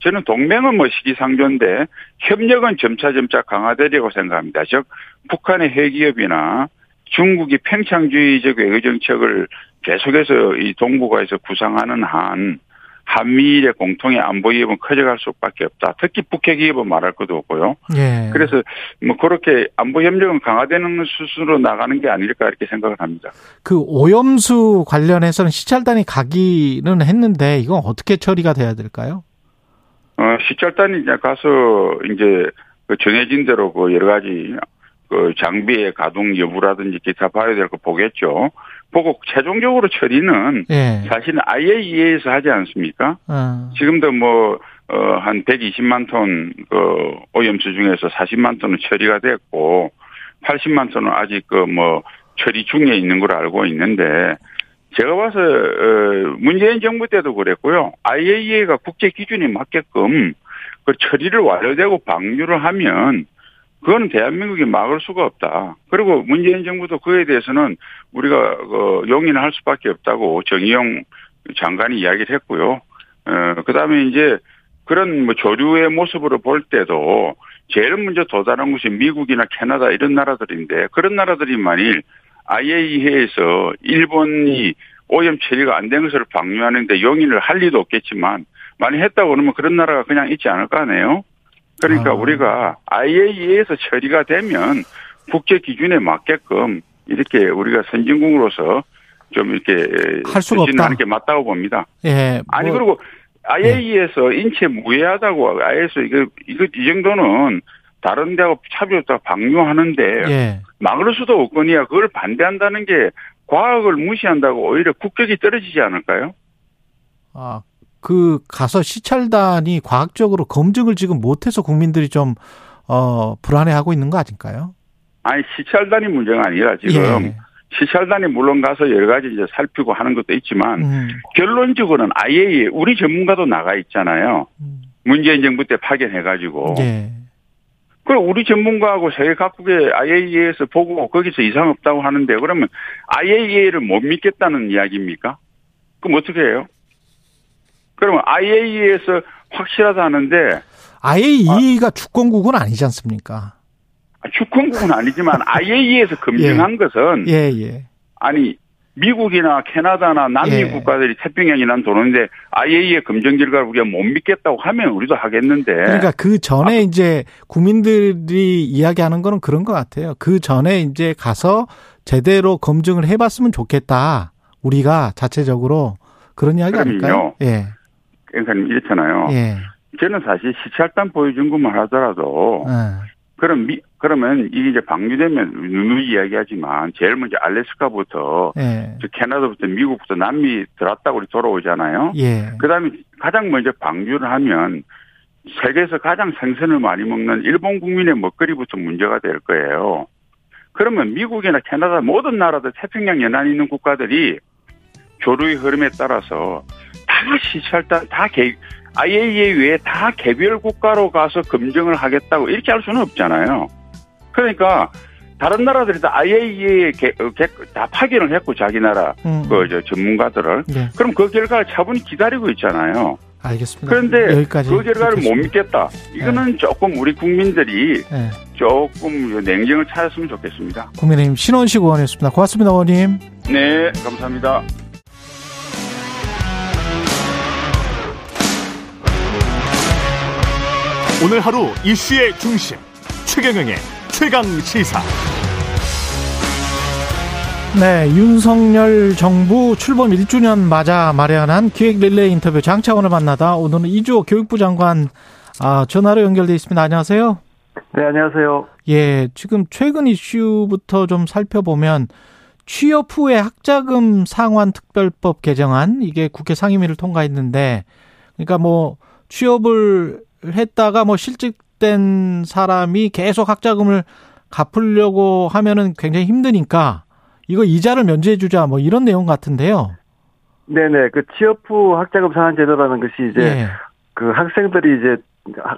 저는 동맹은 뭐 시기상조인데 협력은 점차 점차 강화되리고 생각합니다. 즉 북한의 핵기업이나 중국이 팽창주의적 외교 정책을 계속해서 이 동북아에서 구상하는 한 한미일의 공통의 안보 기업은 커져갈 수밖에 없다. 특히 북핵 기업은 말할 것도 없고요. 예. 그래서 뭐 그렇게 안보 협력은 강화되는 수순으로 나가는 게 아닐까 이렇게 생각을 합니다. 그 오염수 관련해서는 시찰단이 가기는 했는데 이건 어떻게 처리가 돼야 될까요? 어, 시찰단이 이제 가서 이제 그 정해진 대로 그 여러 가지 그 장비의 가동 여부라든지 기타 봐야 될 거 보겠죠. 보고 최종적으로 처리는 예. 사실은 IAEA에서 하지 않습니까? 어. 지금도 뭐, 어, 한 120만 톤, 그, 오염수 중에서 40만 톤은 처리가 됐고, 80만 톤은 아직 그 뭐, 처리 중에 있는 걸 알고 있는데, 제가 봐서, 어, 문재인 정부 때도 그랬고요. IAEA가 국제 기준에 맞게끔 그 처리를 완료되고 방류를 하면, 그거는 대한민국이 막을 수가 없다. 그리고 문재인 정부도 그에 대해서는 우리가 그 용인을 할 수밖에 없다고 정의용 장관이 이야기를 했고요. 어, 그 다음에 이제 그런 뭐 조류의 모습으로 볼 때도 제일 먼저 도달한 것이 미국이나 캐나다 이런 나라들인데 그런 나라들이 만일 IAEA에서 일본이 오염 처리가 안 된 것을 방류하는데 용인을 할 리도 없겠지만 만약 했다고 그러면 그런 나라가 그냥 있지 않을 거 아니에요? 그러니까 아. 우리가 IAEA에서 처리가 되면 국제 기준에 맞게끔 이렇게 우리가 선진국으로서 좀 이렇게 할 수가 없다. 추진하는 게 맞다고 봅니다. 예. 아니 뭐, 그리고 IAEA에서 인체 무해하다고 IAEA에서 이거 이거 이 정도는 다른 데하고 차별없다고 방류하는데 예. 막을 수도 없거니와 그걸 반대한다는 게 과학을 무시한다고 오히려 국격이 떨어지지 않을까요? 아, 그 가서 시찰단이 과학적으로 검증을 지금 못해서 국민들이 좀 어, 불안해하고 있는 거 아닐까요? 아니 시찰단이 문제가 아니라 지금 예. 시찰단이 물론 가서 여러 가지 이제 살피고 하는 것도 있지만 음, 결론적으로는 아예 우리 전문가도 나가 있잖아요. 음. 문재인 정부 때 파견해가지고. 예. 그럼 우리 전문가하고 세계 각국의 IAEA에서 보고 거기서 이상 없다고 하는데 그러면 IAEA를 못 믿겠다는 이야기입니까? 그럼 어떻게 해요? 그러면 IAEA에서 확실하다 하는데 IAEA가 주권국은 아니지 않습니까? 주권국은 아니지만 IAEA에서 검증한 것은 예, 예. 아니 미국이나 캐나다나 남미 예. 국가들이 태평양이난 도는데 IAEA 검증 결과를 우리가 못 믿겠다고 하면 우리도 하겠는데 그러니까 그 아. 전에 이제 국민들이 이야기하는 거는 그런 것 같아요. 그 전에 이제 가서 제대로 검증을 해봤으면 좋겠다. 우리가 자체적으로 그런 이야기 아닐까요? 예, 행사님 이렇잖아요. 예, 저는 사실 시찰단 보여준 것만 하더라도 예. 그럼 미, 그러면 이게 이제 방류되면 누누이 이야기하지만 제일 먼저 알래스카부터 예, 저 캐나다부터 미국부터 남미 우리 돌아오잖아요. 예, 그다음에 가장 먼저 방류를 하면 세계에서 가장 생선을 많이 먹는 일본 국민의 먹거리부터 문제가 될 거예요. 그러면 미국이나 캐나다 모든 나라들 태평양 연안에 있는 국가들이 조류의 흐름에 따라서 다 시찰단 다 개, IAEA 외에 다 개별 국가로 가서 검증을 하겠다고 이렇게 할 수는 없잖아요. 그러니까 다른 나라들이 다 IAEA에 개, 어, 개, 다 파견을 했고 자기 나라 음, 그저 전문가들을 예, 그럼 그 결과를 차분히 기다리고 있잖아요. 알겠습니다. 그런데 여기까지 그 결과를 못 듣겠습니다. 믿겠다. 이거는 조금 우리 국민들이 예, 조금 냉정을 찾았으면 좋겠습니다. 국민의힘 신원식 의원이었습니다. 고맙습니다, 의원님. 네, 감사합니다. 오늘 하루 이슈의 중심 최경영의 최강 시사 네, 윤석열 정부 출범 1주년 맞아 마련한 기획 릴레이 인터뷰 장차원을 만나다 오늘은 이주호 교육부 장관 아, 전화로 연결돼 있습니다. 안녕하세요. 네, 안녕하세요. 예, 지금 최근 이슈부터 좀 살펴보면 취업 후에 학자금 상환 특별법 개정안 이게 국회 상임위를 통과했는데 그러니까 뭐 취업을 했다가 뭐 실직된 사람이 계속 학자금을 갚으려고 하면은 굉장히 힘드니까 이거 이자를 면제해 주자 뭐 이런 내용 같은데요. 네네, 그 취업 후 학자금 상환 제도라는 것이 이제 예. 그 학생들이 이제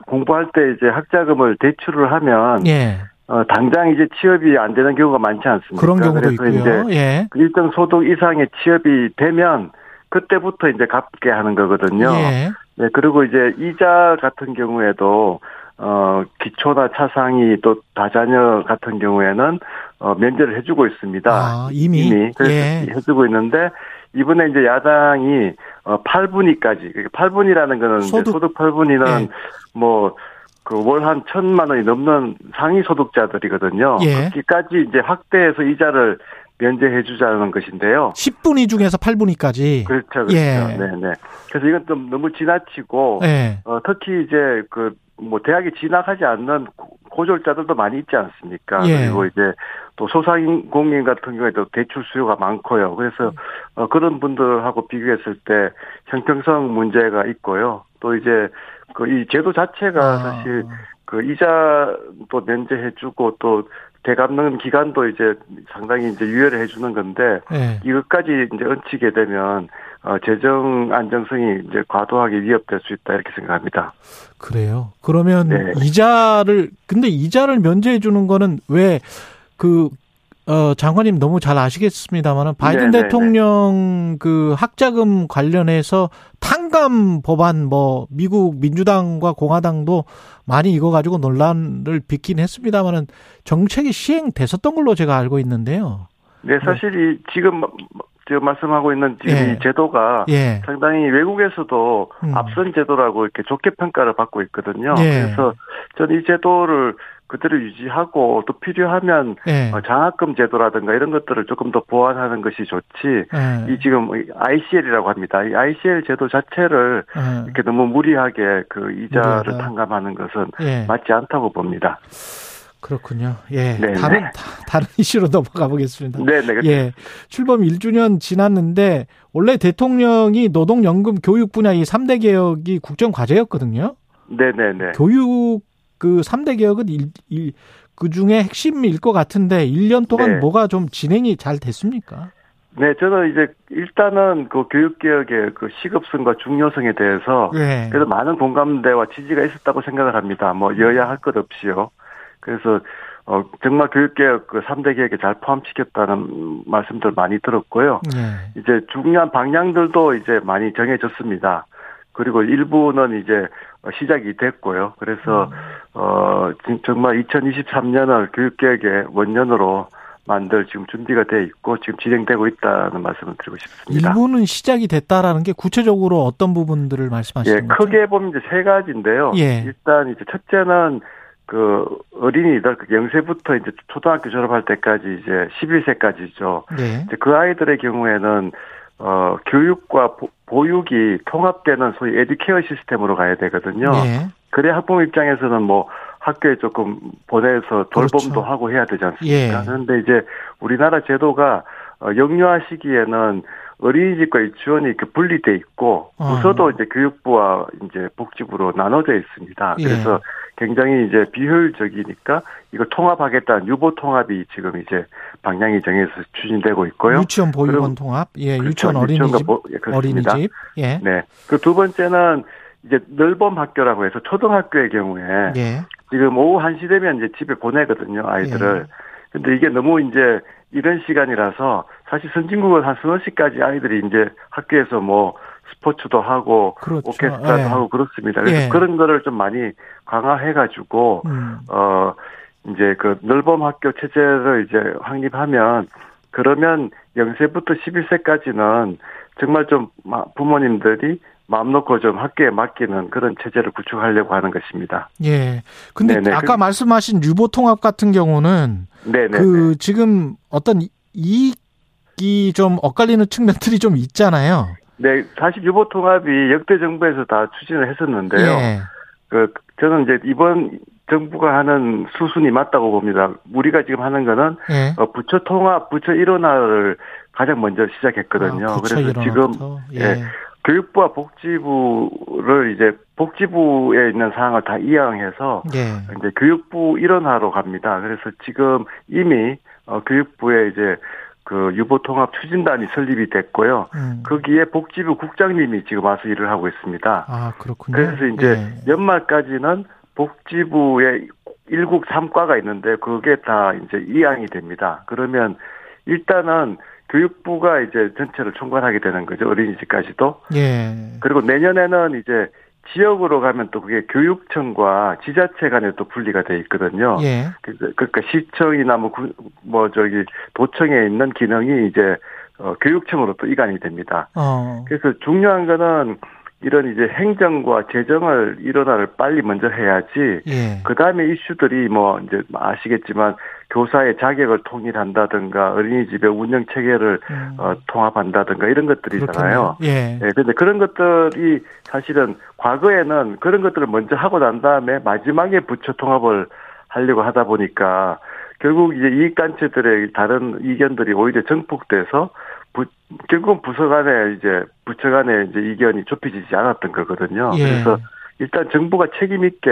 공부할 때 이제 학자금을 대출을 하면 예. 어, 당장 이제 취업이 안 되는 경우가 많지 않습니까? 그런 경우도 있고요. 이제 예. 일정 소득 이상의 취업이 되면 그때부터 이제 갚게 하는 거거든요. 예. 네, 그리고 이제 이자 같은 경우에도 어 기초나 차상위 또 다자녀 같은 경우에는 어 면제를 해주고 있습니다. 아, 이미? 그래서 예. 해주고 있는데 이번에 이제 야당이 어 8분위까지 8분이라는 거는 소득- 소득, 소득 8분위는 예. 뭐그 월 한 천만 원이 넘는 상위 소득자들이거든요. 예. 거기까지 이제 확대해서 이자를 면제해 주자는 것인데요. 10분위 중에서 8분위까지. 그렇죠, 그렇죠. 예. 네, 네. 그래서 이건 좀 너무 지나치고 예. 어, 특히 이제 그 뭐 대학에 진학하지 않는 고- 고졸자들도 많이 있지 않습니까? 예. 그리고 이제 또 소상공인 같은 경우에도 대출 수요가 많고요. 그래서 어, 그런 분들하고 비교했을 때 형평성 문제가 있고요. 또 이제 그 이 제도 자체가 아. 사실 그 이자도 면제해주고 또 대갚는 기간도 이제 상당히 이제 유예를 해주는 건데 예. 이것까지 이제 얹히게 되면 어, 재정 안정성이 이제 과도하게 위협될 수 있다 이렇게 생각합니다. 그래요. 그러면 네. 이자를 근데 이자를 면제해 주는 거는 왜 그 어, 장관님 너무 잘 아시겠습니다만은 바이든 네, 네, 대통령 그 학자금 관련해서 탕감 법안 뭐 미국 민주당과 공화당도 많이 이거 가지고 논란을 빚긴 했습니다만은 정책이 시행됐었던 걸로 제가 알고 있는데요. 네, 사실 이 지금 저 말씀하고 있는 지금 예. 이 제도가 예. 상당히 외국에서도 음. 앞선 제도라고 이렇게 좋게 평가를 받고 있거든요. 예. 그래서 저는 이 제도를 그대로 유지하고 또 필요하면 예. 어, 장학금 제도라든가 이런 것들을 조금 더 보완하는 것이 좋지. 예. 이 지금 ICL이라고 합니다. 이 ICL 제도 자체를 예. 이렇게 너무 무리하게 그 이자를. 탕감하는 것은 예. 맞지 않다고 봅니다. 그렇군요. 예. 네, 다른 네. 다- 다른 이슈로 넘어가 보겠습니다. 네, 네. 예. 출범 1주년 지났는데 원래 대통령이 노동연금 교육 분야 이 3대 개혁이 국정 과제였거든요. 네, 네, 네. 교육 그 3대 개혁은 일, 일, 그 중에 핵심일 것 같은데 1년 동안 네. 뭐가 좀 진행이 잘 됐습니까? 네, 저는 이제 일단은 그 교육개혁의 그 시급성과 중요성에 대해서 예. 그래도 많은 공감대와 지지가 있었다고 생각을 합니다. 뭐 여야 할 것 없이요. 그래서 어 정말 교육개혁 그 3대 개혁에 잘 포함시켰다는 말씀들 많이 들었고요. 예. 이제 중요한 방향들도 이제 많이 정해졌습니다. 그리고 일부는 이제 시작이 됐고요. 그래서 어 진- 정말 2023년을 교육개혁의 원년으로 만들 지금 준비가 돼 있고 지금 진행되고 있다는 말씀을 드리고 싶습니다. 일부는 시작이 됐다라는 게 구체적으로 어떤 부분들을 예, 말씀하시는 거죠? 크게 보면 이제 세 가지인데요. 예. 일단 이제 첫째는 그 어린이들 그 영세부터 이제 초등학교 졸업할 때까지 이제 11세까지죠. 네. 이제 그 아이들의 경우에는 어 교육과 보, 보육이 통합되는 소위 에듀케어 시스템으로 가야 되거든요. 예. 그래 학부모 입장에서는 뭐 학교에 조금 보내서 돌봄도 그렇죠. 하고 해야 되지 않습니까? 예. 그런데 이제 우리나라 제도가 어, 영유아 시기에는 어린이집과 유치원이 이렇게 분리돼 있고 어. 부서도 이제 교육부와 이제 복지부로 나눠져 있습니다. 예. 그래서 굉장히 이제 비효율적이니까 이걸 통합하겠다는 유보 통합이 지금 이제 방향이 정해서 추진되고 있고요. 유치원 보육원 통합, 예, 그렇죠. 유치원 어린이집, 보- 예. 어린이집, 예, 네. 그 두 번째는 이제 넓은 학교라고 해서 초등학교의 경우에 예, 지금 오후 1시 되면 이제 집에 보내거든요, 아이들을. 근데 이게 너무 이제 이런 시간이라서 사실 선진국은 한 서너 시까지 아이들이 이제 학교에서 뭐 스포츠도 하고 그렇죠. 오케스트라도 예. 하고 그렇습니다. 그래서 예. 그런 거를 좀 많이 강화해가지고 음, 어 이제 그 넓은 학교 체제를 이제 확립하면 그러면 0세부터 11세까지는 정말 좀 마- 부모님들이 마음 놓고 좀 학교에 맡기는 그런 체제를 구축하려고 하는 것입니다. 예. 근데 네네. 아까 말씀하신 유보 통합 같은 경우는 네네. 그 지금 어떤 이익이 좀 엇갈리는 측면들이 좀 있잖아요. 네, 사실 유보 통합이 역대 정부에서 다 추진을 했었는데요. 예, 그 저는 이제 이번 정부가 하는 수순이 맞다고 봅니다. 우리가 지금 하는 거는 예. 어, 부처 통합, 부처 일원화를 가장 먼저 시작했거든요. 아, 그래서 지금 일원화부터? 예. 교육부와 복지부를 이제 복지부에 있는 사항을 다 이양해서 예. 이제 교육부 일원화로 갑니다. 그래서 지금 이미 어, 교육부에 이제 그 유보통합 추진단이 설립이 됐고요. 음. 거기에 복지부 국장님이 지금 와서 일을 하고 있습니다. 아, 그렇군요. 그래서 이제 예. 연말까지는 복지부에 일국 3과가 있는데 그게 다 이제 이양이 됩니다. 그러면 일단은 교육부가 이제 전체를 총괄하게 되는 거죠. 어린이집까지도. 예. 그리고 내년에는 이제 지역으로 가면 또 그게 교육청과 지자체 간에 또 분리가 돼 있거든요. 예. 그- 그러니까 시청이나 뭐, 구- 뭐 저기 도청에 있는 기능이 이제 어, 교육청으로 또 이관이 됩니다. 어. 그래서 중요한 거는 이런 이제 행정과 재정을 일원화를 빨리 먼저 해야지 예. 그 다음에 이슈들이 뭐 이제 아시겠지만 교사의 자격을 통일한다든가 어린이집의 운영 체계를 음. 어, 통합한다든가 이런 것들이잖아요. 그렇겠네요. 예. 예, 근데 그런 것들이 사실은 과거에는 그런 것들을 먼저 하고 난 다음에 마지막에 부처 통합을 하려고 하다 보니까 결국 이제 이익단체들의 다른 의견들이 오히려 정폭돼서 부, 결국은 부서 간에 이제 부처 간에 이제 이견이 좁혀지지 않았던 거거든요. 예. 그래서 일단 정부가 책임 있게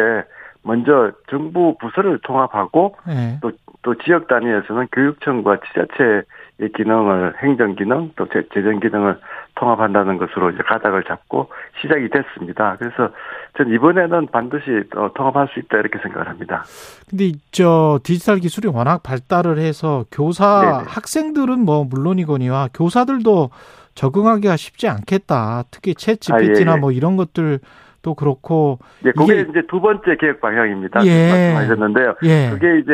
먼저 정부 부서를 통합하고 예. 또, 또 지역 단위에서는 교육청과 지자체의 기능을 행정 기능 또 재- 재정 기능을 통합한다는 것으로 이제 가닥을 잡고 시작이 됐습니다. 그래서 전 이번에는 반드시 어, 통합할 수 있다 이렇게 생각을 합니다. 근데 이- 저 디지털 기술이 워낙 발달을 해서 교사 네네. 학생들은 뭐 물론이거니와 교사들도 적응하기가 쉽지 않겠다. 특히 챗 GPT나 아, 예, 예. 뭐 이런 것들도 그렇고 예, 그게 이게- 이제 두 번째 계획 방향입니다. 예. 말씀하셨는데요. 예. 그게 이제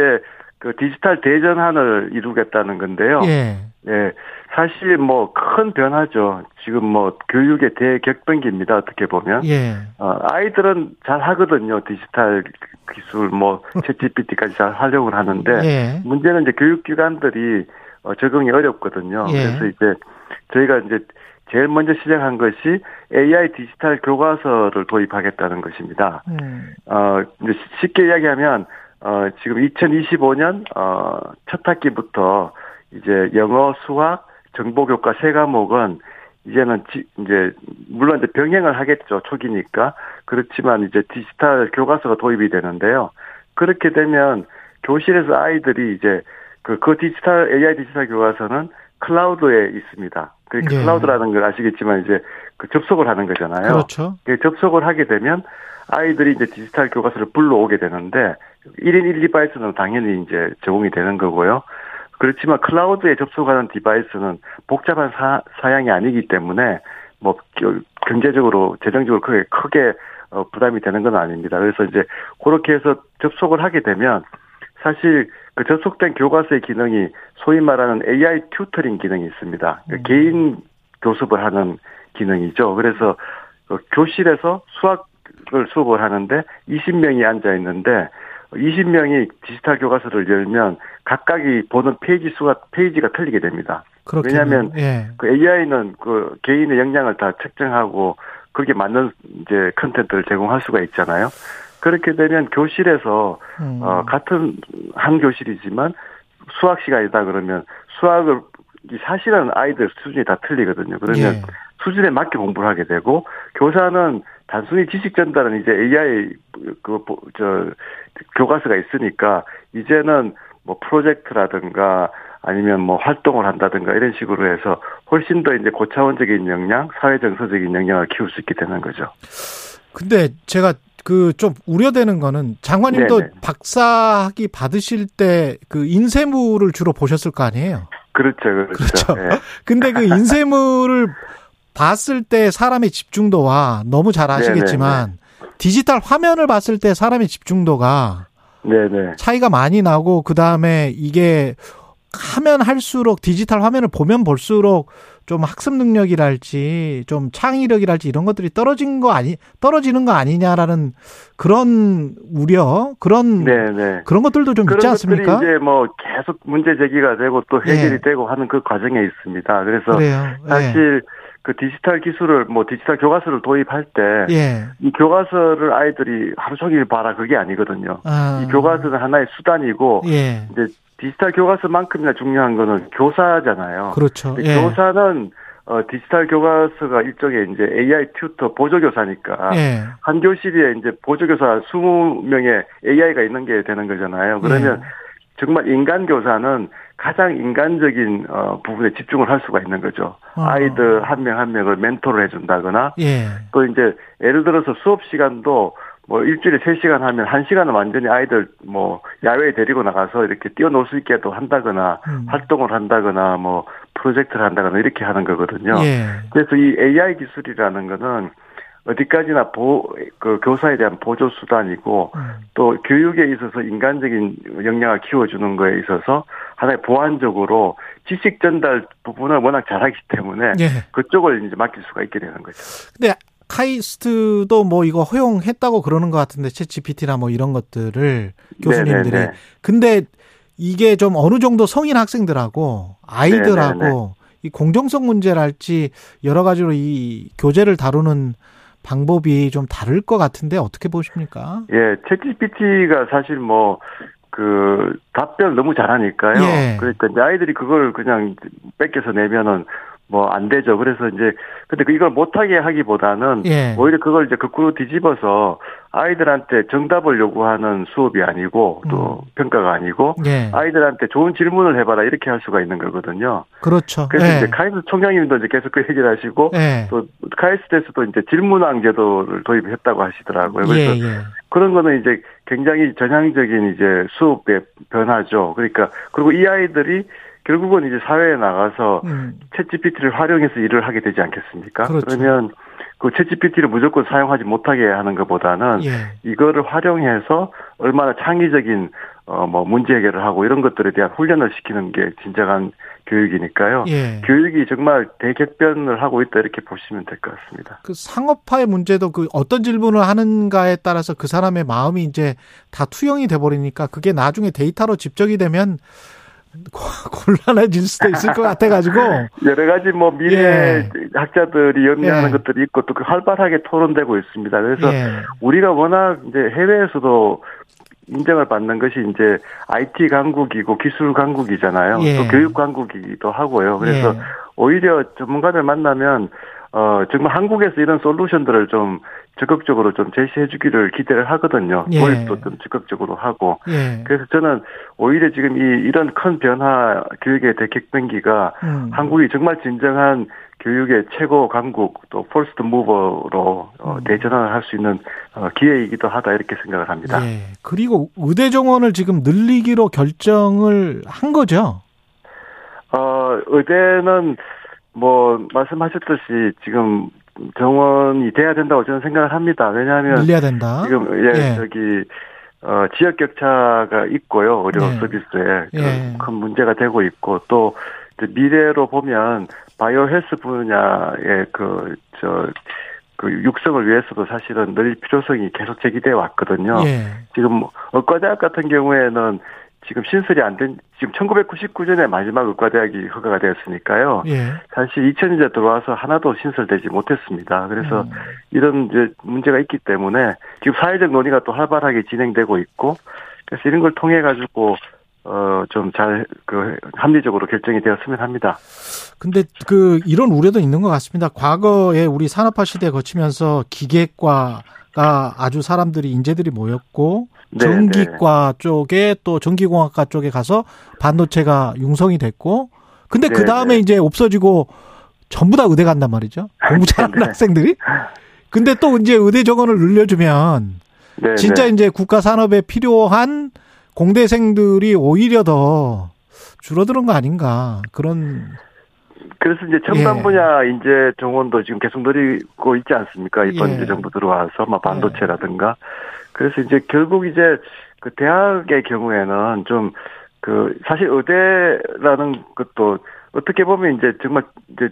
그 디지털 대전환을 이루겠다는 건데요. 예. 예, 사실 뭐 큰 변화죠. 지금 뭐 교육의 대격변기입니다. 어떻게 보면. 예. 어, 아이들은 잘 하거든요. 디지털 기술, 뭐, 챗GPT까지 잘 활용을 하는데, 예. 문제는 이제 교육기관들이 어, 적응이 어렵거든요. 예. 그래서 이제 저희가 이제 제일 먼저 시작한 것이 AI 디지털 교과서를 도입하겠다는 것입니다. 음. 어, 이제 쉽게 이야기하면, 어, 지금 2025년, 어, 첫 학기부터 이제 영어, 수학, 정보 교과 세 과목은 이제는 지, 이제, 물론 이제 병행을 하겠죠. 초기니까. 그렇지만 이제 디지털 교과서가 도입이 되는데요. 그렇게 되면 교실에서 아이들이 이제 그, 그 디지털, AI 디지털 교과서는 cloud에 있습니다. 그 예. cloud라는 걸 아시겠지만 이제 그 접속을 하는 거잖아요. 그렇죠. 예, 접속을 하게 되면 아이들이 이제 디지털 교과서를 불러오게 되는데 1인 1 device는 당연히 이제 제공이 되는 거고요. 그렇지만 cloud에 접속하는 device는 복잡한 사, 사양이 아니기 때문에 뭐 겨- 경제적으로 재정적으로 크게 크게 어, 부담이 되는 건 아닙니다. 그래서 이제 그렇게 해서 접속을 하게 되면 사실 그 접속된 교과서의 기능이 소위 말하는 AI tutoring 기능이 있습니다. 그러니까 개인 교습을 하는 기능이죠. 그래서 그 교실에서 수학을 수업을 하는데 20명이 앉아 있는데 20명이 디지털 교과서를 열면 각각이 보는 페이지 수가 페이지가 틀리게 됩니다. 그렇게 왜냐하면 예. 그 AI는 그 개인의 역량을 다 측정하고 거기에 맞는 이제 컨텐츠를 제공할 수가 있잖아요. 그렇게 되면 교실에서 음. 어 같은 한 교실이지만 수학 시간이다 그러면 수학을 이 사실은 아이들 수준이 다 틀리거든요. 그러면 예. 수준에 맞게 공부를 하게 되고 교사는 단순히 지식 전달은 이제 AI 그저 교과서가 있으니까 이제는 뭐 프로젝트라든가 아니면 뭐 활동을 한다든가 이런 식으로 해서 훨씬 더 이제 고차원적인 역량, 사회 정서적인 역량을 키울 수 있게 되는 거죠. 근데 제가 그 좀 우려되는 거는 장관님도 네네. 박사학위 받으실 때 그 인쇄물을 주로 보셨을 거 아니에요. 그렇죠, 그렇죠. 그렇죠. 예. 근데 그 인쇄물을 봤을 때 사람의 집중도와 너무 잘 아시겠지만 디지털 화면을 봤을 때 사람의 집중도가 네네. 차이가 많이 나고 그 다음에 이게 하면 할수록 디지털 화면을 보면 볼수록 좀 학습 능력이랄지 좀 창의력이랄지 이런 것들이 떨어진 거 아니 떨어지는 거 아니냐라는 그런 우려 그런 네네. 그런 것들도 좀 그런 있지 것들이 않습니까? 이제 뭐 계속 문제 제기가 되고 또 해결이 예. 되고 하는 그 과정에 있습니다. 그래서 그래요. 사실 그 디지털 기술을 뭐 디지털 교과서를 도입할 때이 예. 예. 교과서를 아이들이 하루 종일 봐라 그게 아니거든요. 아. 이 교과서는 하나의 수단이고 예. 이제 디지털 교과서만큼이나 중요한 거는 교사잖아요. 그렇죠. 예. 교사는 어 디지털 교과서가 일종의 이제 AI 튜터 보조 교사니까 예. 한 교실에 이제 보조교사 20명의 AI가 있는 게 되는 거잖아요. 그러면 예. 정말 인간 교사는 가장 인간적인 어, 부분에 집중을 할 수가 있는 거죠. 어. 아이들 한 명한 한 명을 멘토를 해준다거나 예. 또 이제 예를 들어서 수업 시간도 뭐 일주일에 3시간 하면 1시간은 완전히 아이들 뭐 야외에 데리고 나가서 이렇게 뛰어놀 수 있게도 한다거나 음. 활동을 한다거나 뭐 프로젝트를 한다거나 이렇게 하는 거거든요. 예. 그래서 이 AI 기술이라는 거는 어디까지나 보, 그 교사에 대한 보조 수단이고 음. 또 교육에 있어서 인간적인 역량을 키워주는 거에 있어서 하나의 보완적으로 지식 전달 부분을 워낙 잘하기 때문에 예. 그쪽을 이제 맡길 수가 있게 되는 거죠. 근데 카이스트도 뭐 이거 허용했다고 그러는 것 같은데 챗 GPT나 뭐 이런 것들을 교수님들이 네네네. 근데 이게 좀 어느 정도 성인 학생들하고 아이들하고 네네네. 이 공정성 문제랄지 여러 가지로 이 교재를 다루는 방법이 좀 다를 것 같은데 어떻게 보십니까? 예, 챗 GPT가 사실 뭐 그 답변 너무 잘하니까요. 예. 그러니까 아이들이 그걸 그냥 뺏겨서 내면은 뭐 안 되죠. 그래서 이제 근데 그 이걸 못하게 하기보다는 예. 오히려 그걸 이제 거꾸로 뒤집어서 아이들한테 정답을 요구하는 수업이 아니고 또 음. 평가가 아니고 예. 아이들한테 좋은 질문을 해봐라 이렇게 할 수가 있는 거거든요. 그렇죠. 그래서 예. 이제 카이스 총장님도 이제 계속 그 얘기를 하시고 예. 또 카이스트에서도 이제 질문왕 제도를 도입했다고 하시더라고요. 그래서 예, 예. 그런 거는 이제 굉장히 전향적인 이제 수업의 변화죠. 그러니까 그리고 이 아이들이 결국은 이제 사회에 나가서 음. 챗 GPT를 활용해서 일을 하게 되지 않겠습니까? 그렇죠. 그러면 그 챗 GPT를 무조건 사용하지 못하게 하는 것보다는 예. 이거를 활용해서 얼마나 창의적인 어 뭐 문제 해결을 하고 이런 것들에 대한 훈련을 시키는 게 진정한 교육이니까요. 예. 교육이 정말 대격변을 하고 있다 이렇게 보시면 될 것 같습니다. 그 상업화의 문제도 그 어떤 질문을 하는가에 따라서 그 사람의 마음이 이제 다 투영이 돼 버리니까 그게 나중에 데이터로 집적이 되면 곤란해질 수도 있을 것 같아가지고 여러 가지 뭐 미래 예. 학자들이 염려하는 예. 것들이 있고 또그 활발하게 토론되고 있습니다. 그래서 예. 우리가 워낙 이제 해외에서도 인정을 받는 것이 이제 IT 강국이고 기술 강국이잖아요. 예. 또 교육 강국이기도 하고요. 그래서 예. 오히려 전문가들 만나면 어, 정말 한국에서 이런 솔루션들을 좀 적극적으로 좀 제시해 주기를 기대를 하거든요. 예. 도입도 좀 적극적으로 하고. 예. 그래서 저는 오히려 지금 이, 이런 큰 변화 교육의 대격변기가 음. 한국이 정말 진정한 교육의 최고 강국 또 폴스트 무버로 어, 음. 대전환을 할 수 있는 어, 기회이기도 하다 이렇게 생각을 합니다. 예. 그리고 의대 정원을 지금 늘리기로 결정을 한 거죠? 어, 의대는 뭐 말씀하셨듯이 지금 정원이 돼야 된다고 저는 생각을 합니다. 왜냐하면 늘려야 된다. 지금 예, 예. 저기 어 지역 격차가 있고요. 의료 예. 서비스에 예. 큰 문제가 되고 있고 또 미래로 보면 바이오 헬스 분야의 그 저 그 육성을 위해서도 사실은 늘 필요성이 계속 제기돼 왔거든요. 예. 지금 의과대학 같은 경우에는 지금 신설이 안 된, 지금 1999년에 마지막 의과대학이 허가가 되었으니까요. 예. 사실 2000년대 들어와서 하나도 신설되지 못했습니다. 그래서 음. 이런 이제 문제가 있기 때문에 지금 사회적 논의가 또 활발하게 진행되고 있고, 그래서 이런 걸 통해 가지고 어, 좀 잘, 그, 합리적으로 결정이 되었으면 합니다. 근데 그, 이런 우려도 있는 것 같습니다. 과거에 우리 산업화 시대 거치면서 기계과 가 아주 사람들이, 인재들이 모였고, 네, 전기과 네. 쪽에 또 전기공학과 쪽에 가서 반도체가 융성이 됐고 근데 그 네, 다음에 이제 없어지고 전부 다 의대 간단 말이죠. 공부 잘하는 학생들이. 근데 또 이제 의대 정원을 늘려주면 진짜 이제 국가 산업에 필요한 공대생들이 오히려 더 줄어드는 거 아닌가 그런. 그래서 이제 첨단 예. 분야 인재 정원도 지금 계속 늘리고 있지 않습니까? 이번 예. 정부 들어와서 막 반도체라든가. 그래서 이제 결국 이제 그 대학의 경우에는 좀 그 사실 의대라는 것도 어떻게 보면 이제 정말 이제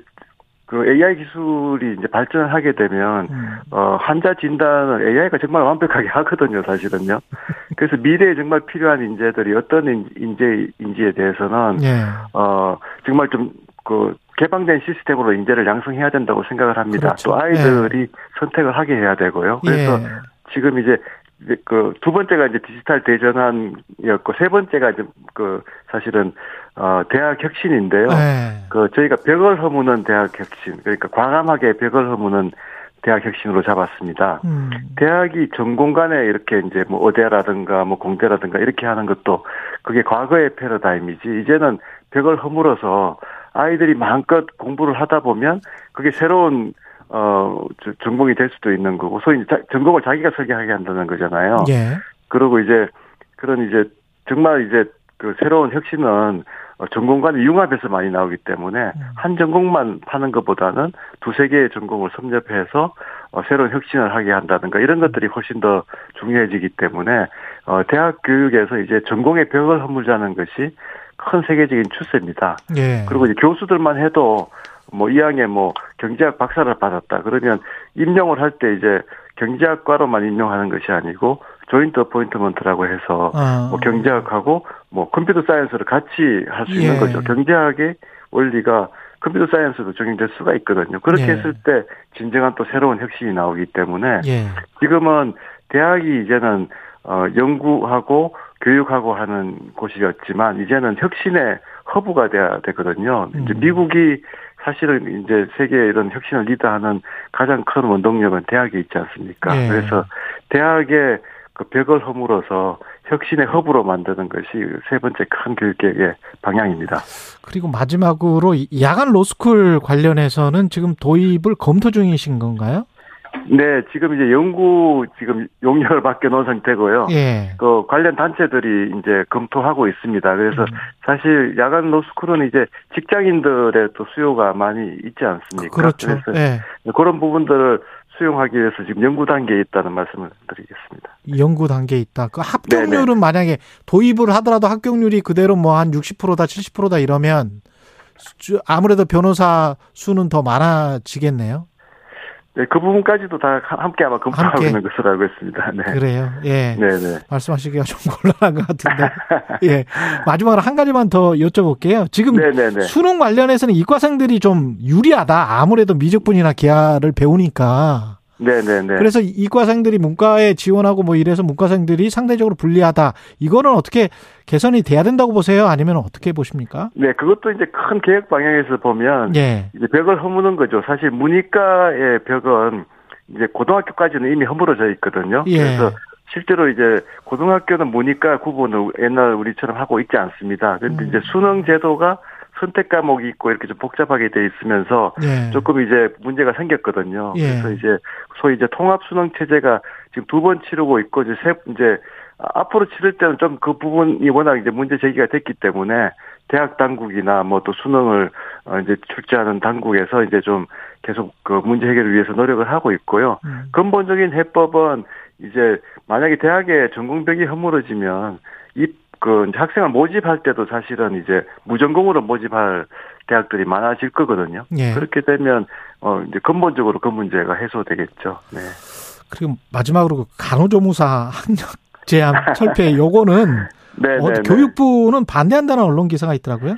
그 AI 기술이 이제 발전을 하게 되면 음. 어 환자 진단을 AI가 정말 완벽하게 하거든요, 사실은요. 그래서 미래에 정말 필요한 인재들이 어떤 인재인지에 대해서는 예. 어 정말 좀 그 개방된 시스템으로 인재를 양성해야 된다고 생각을 합니다. 그렇죠. 또 아이들이 예. 선택을 하게 해야 되고요. 그래서 예. 지금 이제 그 두 번째가 이제 디지털 대전환이었고 세 번째가 이제 그 사실은 어 대학 혁신인데요. 네. 그 저희가 벽을 허무는 대학 혁신 그러니까 과감하게 벽을 허무는 대학 혁신으로 잡았습니다. 음. 대학이 전공 간에 이렇게 이제 뭐 어대라든가 뭐 공대라든가 이렇게 하는 것도 그게 과거의 패러다임이지 이제는 벽을 허물어서 아이들이 마음껏 공부를 하다 보면 그게 새로운 어 저- 전공이 될 수도 있는 거고 소위 자- 전공을 자기가 설계하게 한다는 거잖아요. 예. 그리고 이제 그런 이제 정말 이제 그 새로운 혁신은 어, 전공 간의 융합에서 많이 나오기 때문에 한 전공만 파는 것보다는 두세 개의 전공을 섭렵해서 어, 새로운 혁신을 하게 한다든가 이런 것들이 훨씬 더 중요해지기 때문에 어, 대학 교육에서 이제 전공의 벽을 허물자는 것이 큰 세계적인 추세입니다. 예. 그리고 이제 교수들만 해도 뭐 이학에 뭐 경제학 박사를 받았다 그러면 임용을 할 때 이제 경제학과로만 임용하는 것이 아니고 조인트 어포인트먼트라고 해서 어. 뭐 경제학하고 뭐 컴퓨터 사이언스를 같이 할 수 있는 예. 거죠. 경제학의 원리가 computer science도 적용될 수가 있거든요. 그렇게 예. 했을 때 진정한 또 새로운 혁신이 나오기 때문에 예. 지금은 대학이 이제는 어 연구하고 교육하고 하는 곳이었지만 이제는 혁신의 허브가 돼야 되거든요. 이제 음. 미국이 사실은 이제 세계 이런 혁신을 리드하는 가장 큰 원동력은 대학에 있지 않습니까? 예. 그래서 대학의 그 벽을 허물어서 혁신의 허브로 만드는 것이 세 번째 큰 교육계획의 방향입니다. 그리고 마지막으로 이 야간 로스쿨 관련해서는 지금 도입을 검토 중이신 건가요? 네, 지금 이제 연구 지금 용역을 맡겨놓은 상태고요. 예. 그 관련 단체들이 이제 검토하고 있습니다. 그래서 음. 사실 야간 로스쿨은 이제 직장인들의 또 수요가 많이 있지 않습니까? 그렇죠. 그래서 예. 그런 부분들을 수용하기 위해서 지금 연구 단계에 있다는 말씀을 드리겠습니다. 연구 단계에 있다. 그 합격률은 만약에 도입을 하더라도 합격률이 그대로 뭐 한 60%다 70%다 이러면 수- 아무래도 변호사 수는 더 많아지겠네요. 네, 그 부분까지도 다 함께 아마 검토하고 함께. 있는 것으로 알고 있습니다. 네. 그래요. 예. 네, 네. 말씀하시기가 좀 곤란한 것 같은데. 예. 마지막으로 한 가지만 더 여쭤볼게요. 지금 네, 네, 네. 수능 관련해서는 이과생들이 좀 유리하다. 아무래도 미적분이나 기하를 배우니까. 네, 네, 네. 그래서 이과생들이 문과에 지원하고 뭐 이래서 문과생들이 상대적으로 불리하다. 이거는 어떻게 개선이 돼야 된다고 보세요? 아니면 어떻게 보십니까? 네, 그것도 이제 큰 계획 방향에서 보면 예. 이제 벽을 허무는 거죠. 사실 문이과의 벽은 이제 고등학교까지는 이미 허물어져 있거든요. 예. 그래서 실제로 이제 고등학교는 문이과 구분을 옛날 우리처럼 하고 있지 않습니다. 그런데 음. 이제 수능 제도가 선택 과목이 있고 이렇게 좀 복잡하게 돼 있으면서 예. 조금 이제 문제가 생겼거든요. 예. 그래서 이제 소위 이제 통합 수능 체제가 지금 두 번 치르고 있고 이제 세 이제 앞으로 치를 때는 좀 그 부분이 워낙 이제 문제 제기가 됐기 때문에 대학 당국이나 뭐 또 수능을 어 이제 출제하는 당국에서 이제 좀 계속 그 문제 해결을 위해서 노력을 하고 있고요. 음. 근본적인 해법은 이제 만약에 대학에 전공벽이 허물어지면 이그 학생을 모집할 때도 사실은 이제 무전공으로 모집할 대학들이 많아질 거거든요. 예. 그렇게 되면 어 이제 근본적으로 그 문제가 해소되겠죠. 네. 그리고 마지막으로 그 간호조무사 학력 제한 철폐 요거는 네, 어, 네, 네. 교육부는 반대한다는 언론 기사가 있더라고요.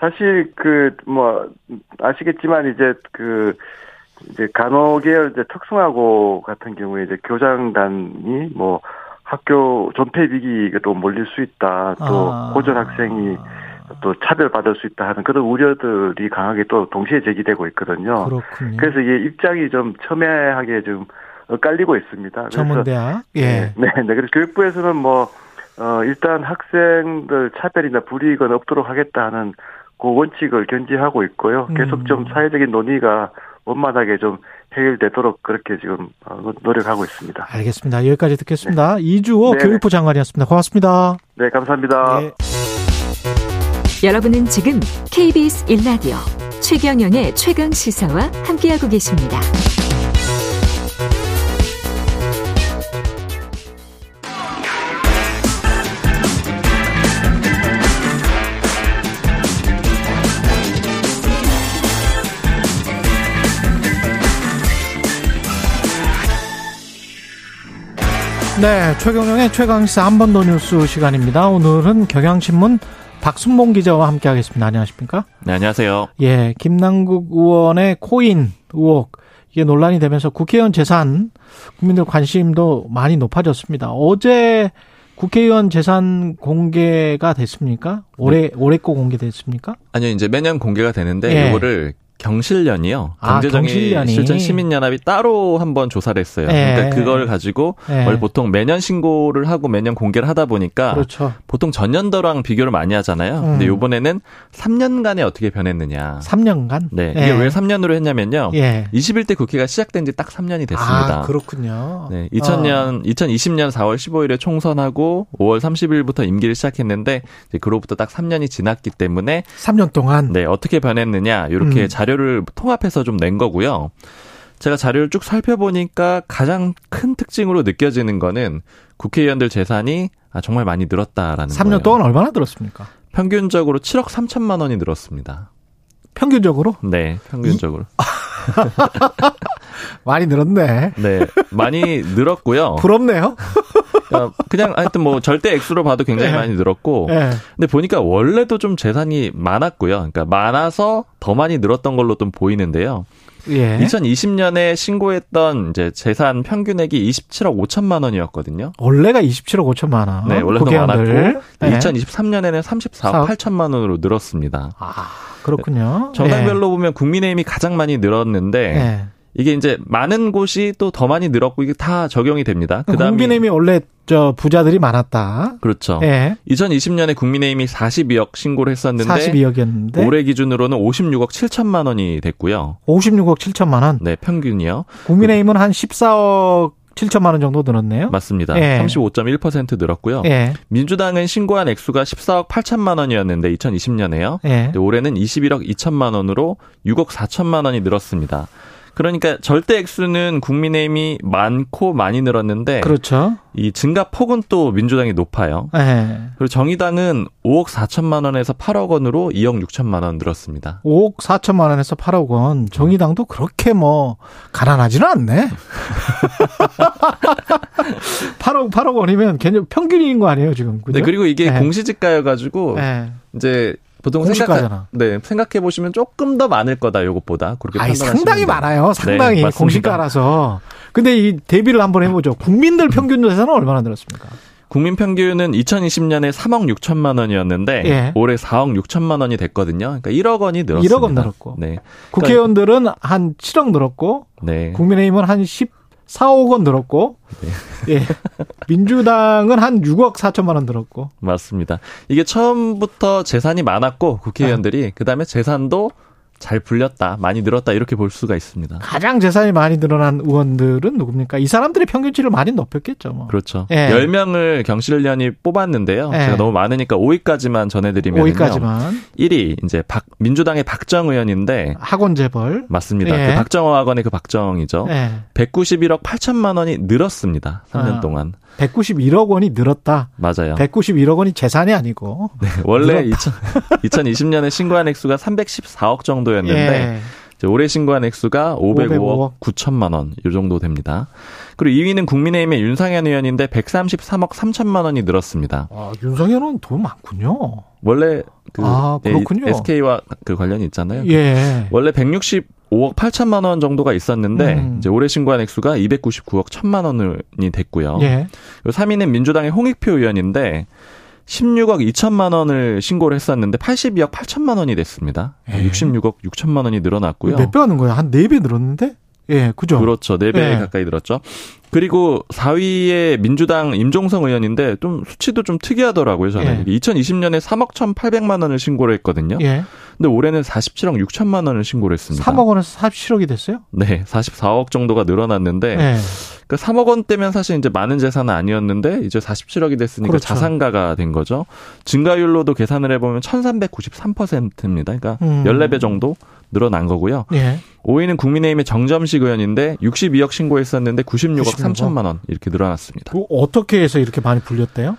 사실 그 뭐 아시겠지만 이제 그 이제 간호계열 이제 특성화고 같은 경우에 이제 교장단이 뭐 학교 존폐 위기가 또 몰릴 수 있다. 또 아. 고졸 학생이 또 차별받을 수 있다 하는 그런 우려들이 강하게 또 동시에 제기되고 있거든요. 그렇군요. 그래서 이게 입장이 좀 첨예하게 좀 엇갈리고 있습니다. 전문대학. 예. 네, 네, 네. 그래서 교육부에서는 뭐, 어, 일단 학생들 차별이나 불이익은 없도록 하겠다 하는 그 원칙을 견지하고 있고요. 계속 좀 음. 사회적인 논의가 원만하게 좀 해결되도록 그렇게 지금 어, 노력하고 있습니다. 알겠습니다. 여기까지 듣겠습니다. 이주호 네네. 교육부 장관이었습니다. 고맙습니다. 네, 감사합니다. 예. 여러분은 지금 KBS 1라디오 최경영의 최강 시사와 함께하고 계십니다. 네, 최경영의 최강시사 한 번 더 뉴스 시간입니다. 오늘은 경향신문 박순봉 기자와 함께하겠습니다. 안녕하십니까? 네, 안녕하세요. 예, 김남국 의원의 코인 의혹 이게 논란이 되면서 국회의원 재산 국민들 관심도 많이 높아졌습니다. 어제 국회의원 재산 공개가 됐습니까? 올해 올해 거 공개됐습니까? 아니요, 이제 매년 공개가 되는데 예. 이거를 경실련이요. 아, 경제정의 경실련이. 실천 시민연합이 따로 한번 조사를 했어요. 예. 그러니까 그걸 가지고 예. 원래 보통 매년 신고를 하고 매년 공개를 하다 보니까 그렇죠. 보통 전년도랑 비교를 많이 하잖아요. 근데 음. 이번에는 3년간에 어떻게 변했느냐. 3년간? 네. 이게 예. 왜 3년으로 했냐면요. 예. 21대 국회가 시작된 지 딱 3년이 됐습니다. 아, 그렇군요. 네, 2000년, 2020년 4월 15일에 총선하고 5월 30일부터 임기를 시작했는데 그로부터 딱 3년이 지났기 때문에 3년 동안 네, 어떻게 변했느냐 이렇게 음. 자료 를 통합해서 좀 낸 거고요. 제가 자료를 쭉 살펴보니까 가장 큰 특징으로 느껴지는 거는 국회의원들 재산이 아, 정말 많이 늘었다라는 3년 거예요. 동안 얼마나 들었습니까? 평균적으로 7억 3천만 원이 늘었습니다. 평균적으로? 네, 평균적으로. 많이 늘었네. 네, 많이 늘었고요. 부럽네요. 어, 그냥 하여튼 뭐 절대 액수로 봐도 굉장히 네. 많이 늘었고 예. 근데 보니까 원래도 좀 재산이 많았고요. 그러니까 많아서 더 많이 늘었던 걸로 좀 보이는데요. 예. 2020년에 신고했던 이제 재산 평균액이 27억 5천만 원이었거든요. 원래가 27억 5천만 원. 네, 원래도. 많았고 네. 2023년에는 34억 사억. 8천만 원으로 늘었습니다. 아, 그렇군요. 정당별로 보면 국민의힘이 가장 많이 늘었는데 예. 예. 이게 이제 많은 곳이 또 더 많이 늘었고 이게 다 적용이 됩니다. 그다음에 국민의힘이 원래 저 부자들이 많았다. 그렇죠. 예. 2020년에 국민의힘이 42억 신고를 했었는데 42억이었는데 올해 기준으로는 56억 7천만 원이 됐고요. 56억 7천만 원. 네, 평균이요. 국민의힘은 한 14억 7천만 원 정도 늘었네요. 맞습니다. 예. 35.1% 늘었고요. 예. 민주당은 신고한 액수가 14억 8천만 원이었는데 2020년에요. 예. 올해는 21억 2천만 원으로 6억 4천만 원이 늘었습니다. 그러니까 절대 액수는 국민의힘이 많고 많이 늘었는데 그렇죠. 이 증가 폭은 또 민주당이 높아요. 예. 그리고 정의당은 5억 4천만 원에서 8억 원으로 2억 6천만 원 늘었습니다. 5억 4천만 원에서 8억 원. 정의당도 그렇게 뭐 가난하지는 않네. 8억 8억 원이면 굉장히 평균인 거 아니에요 지금? 그죠? 네, 그리고 이게 예. 공시지가여가지고 예. 이제 보통 공시가잖아. 생각 네 생각해 보시면 조금 더 많을 거다 요것보다 그렇게 아니 상당히. 많아요. 상당히 네. 공시가라서. 근데 이 대비를 한번 해보죠. 국민들 평균 재산은 얼마나 늘었습니까? 국민 평균은 2020년에 3억 6천만 원이었는데 예. 올해 4억 6천만 원이 됐거든요. 그러니까 1억 원이 늘었습니다. 1억 원 늘었고. 네. 국회의원들은 한 7억 늘었고 네. 국민의힘은 한 14억 원 늘었고 예. 민주당은 한 6억 4천만 원 늘었고 맞습니다. 이게 처음부터 재산이 많았고 국회의원들이 그다음에 재산도 잘 불렸다, 많이 늘었다 이렇게 볼 수가 있습니다. 가장 재산이 많이 늘어난 의원들은 누굽니까? 이 사람들의 평균치를 많이 높였겠죠. 뭐. 그렇죠. 예. 10명을 경실련이 뽑았는데요. 예. 제가 너무 많으니까 5위까지만 전해드리면 5위까지만 1위 이제 박 민주당의 박정 의원인데 학원 재벌 맞습니다. 예. 그 박정호 학원의 그 박정이죠. 예. 191억 8천만 원이 늘었습니다. 3년 아. 동안. 191억 원이 늘었다. 맞아요. 191억 원이 재산이 아니고 네, 원래 늘었다. 2000, 2020년에 신고한 액수가 314억 정도였는데 예. 올해 신고한 액수가 505억 505억 9천만 원이 정도 됩니다. 그리고 2위는 국민의힘의 윤상현 의원인데 133억 3천만 원이 늘었습니다. 아, 윤석열은 돈 많군요. 원래 그 아, 그렇군요. SK와 그 관련이 있잖아요. 예. 원래 165억 8천만 원 정도가 있었는데 음. 이제 올해 신고한 액수가 299억 1천만 원이 됐고요. 예. 3위는 민주당의 홍익표 의원인데 16억 2천만 원을 신고를 했었는데 82억 8천만 원이 됐습니다. 예. 66억 6천만 원이 늘어났고요. 몇 배 하는 거야? 한 4배 늘었는데? 예, 그죠? 그렇죠. 4배 예. 가까이 늘었죠. 그리고 4위에 민주당 임종성 의원인데 좀 수치도 좀 특이하더라고요. 저는. 예. 2020년에 3억 1,800만 원을 신고를 했거든요. 예. 근데 올해는 47억 6천만 원을 신고를 했습니다. 3억 원에서 47억이 됐어요? 네, 44억 정도가 늘어났는데 예. 그 3억 원대면 사실 이제 많은 재산은 아니었는데 이제 47억이 됐으니까 그렇죠. 자산가가 된 거죠. 증가율로도 계산을 해보면 1393%입니다. 그러니까 음. 14배 정도 늘어난 거고요. 예. 5위는 국민의힘의 정점식 의원인데 62억 신고했었는데 96억 96억. 3천만 원 이렇게 늘어났습니다. 그 어떻게 해서 이렇게 많이 불렸대요?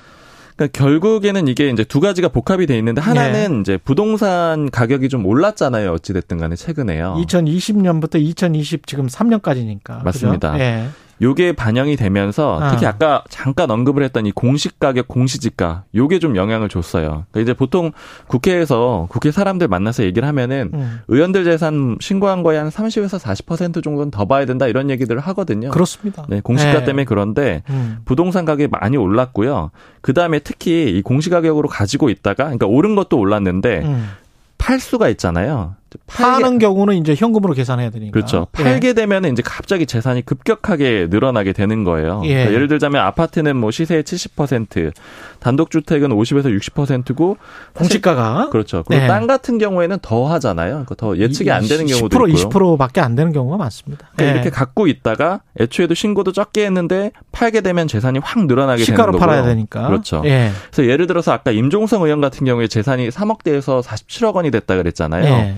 그러니까 결국에는 이게 이제 두 가지가 복합이 돼 있는데 하나는 이제 부동산 가격이 좀 올랐잖아요. 어찌 됐든 간에 최근에요. 2020년부터 2020 지금 3년까지니까. 맞습니다. 예. 요게 반영이 되면서 아. 특히 아 까 잠깐 언급을 했던 이 공시 가격, 공시 지가 요게 좀 영향을 줬어요. 그러니까 이제 보통 국회에서 국회 사람들 만나서 얘기를 하면은 음. 의원들 재산 신고한 거에 한 30에서 40% 정도는 더 봐야 된다 이런 얘기들을 하거든요. 그렇습니다. 네, 공시가 예. 때문에 그런데 음. 부동산 가격이 많이 올랐고요. 그 다음에 특히 이 공시 가격으로 가지고 있다가, 그러니까 오른 것도 올랐는데 음. 팔 수가 있잖아요. 파는 경우는 이제 현금으로 계산해야 되니까. 그렇죠. 예. 팔게 되면 이제 갑자기 재산이 급격하게 늘어나게 되는 거예요. 예. 그러니까 예를 들자면 아파트는 뭐 시세의 70%, 단독주택은 50에서 60%고 공시가가 그렇죠. 그리고 네. 땅 같은 경우에는 더 하잖아요. 그러니까 더 예측이 안 되는 경우도 10% 있고요. 20%밖에 안 되는 경우가 많습니다. 그러니까 예. 이렇게 갖고 있다가 애초에도 신고도 적게 했는데 팔게 되면 재산이 확 늘어나게 시가로 되는 거고요. 팔아야 되니까. 그렇죠. 예. 그래서 예를 들어서 아까 임종성 의원 같은 경우에 재산이 3억대에서 47억 원이 됐다 그랬잖아요.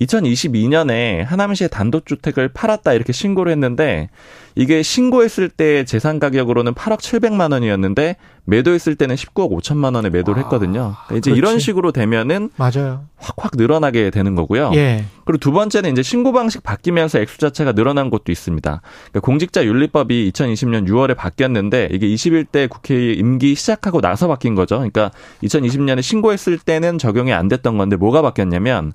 예. 2022년에 하남시의 단독주택을 팔았다 이렇게 신고를 했는데 이게 신고했을 때 재산 가격으로는 8억 700만 원이었는데 매도했을 때는 19억 5천만 원에 매도를 했거든요. 그러니까 이제 그렇지. 이런 식으로 되면은 맞아요. 확확 늘어나게 되는 거고요. 예. 그리고 두 번째는 이제 신고 방식 바뀌면서 액수 자체가 늘어난 것도 있습니다. 그러니까 공직자 윤리법이 2020년 6월에 바뀌었는데 이게 21대 국회 임기 시작하고 나서 바뀐 거죠. 그러니까 2020년에 신고했을 때는 적용이 안 됐던 건데 뭐가 바뀌었냐면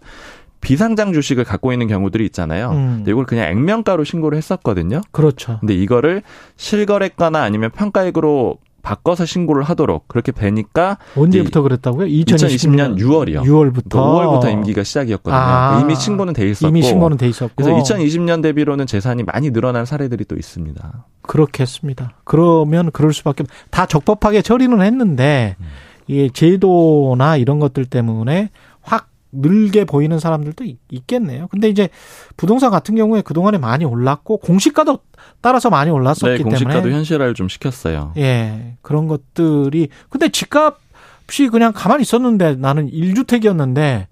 비상장 주식을 갖고 있는 경우들이 있잖아요. 음. 근데 이걸 그냥 액면가로 신고를 했었거든요. 그렇죠. 근데 이거를 실거래가나 아니면 평가액으로 바꿔서 신고를 하도록 그렇게 되니까 언제부터 그랬다고요? 2020년 6월이요. 6월부터. 5월부터 임기가 시작이었거든요. 아. 이미 신고는 돼 있었고 이미 신고는 돼 있었고. 그래서 2020년 대비로는 재산이 많이 늘어난 사례들이 또 있습니다. 그렇겠습니다. 그러면 그럴 수밖에 없- 다 적법하게 처리는 했는데 음. 이게 제도나 이런 것들 때문에 확 늘게 보이는 사람들도 있- 있겠네요. 근데 이제 부동산 같은 경우에 그동안에 많이 올랐고 공시가도 따라서 많이 올랐었기 네, 공시가도 때문에 현실화를 좀 시켰어요. 예, 그런 것들이 근데 집값이 그냥 가만히 있었는데 나는 1주택이었는데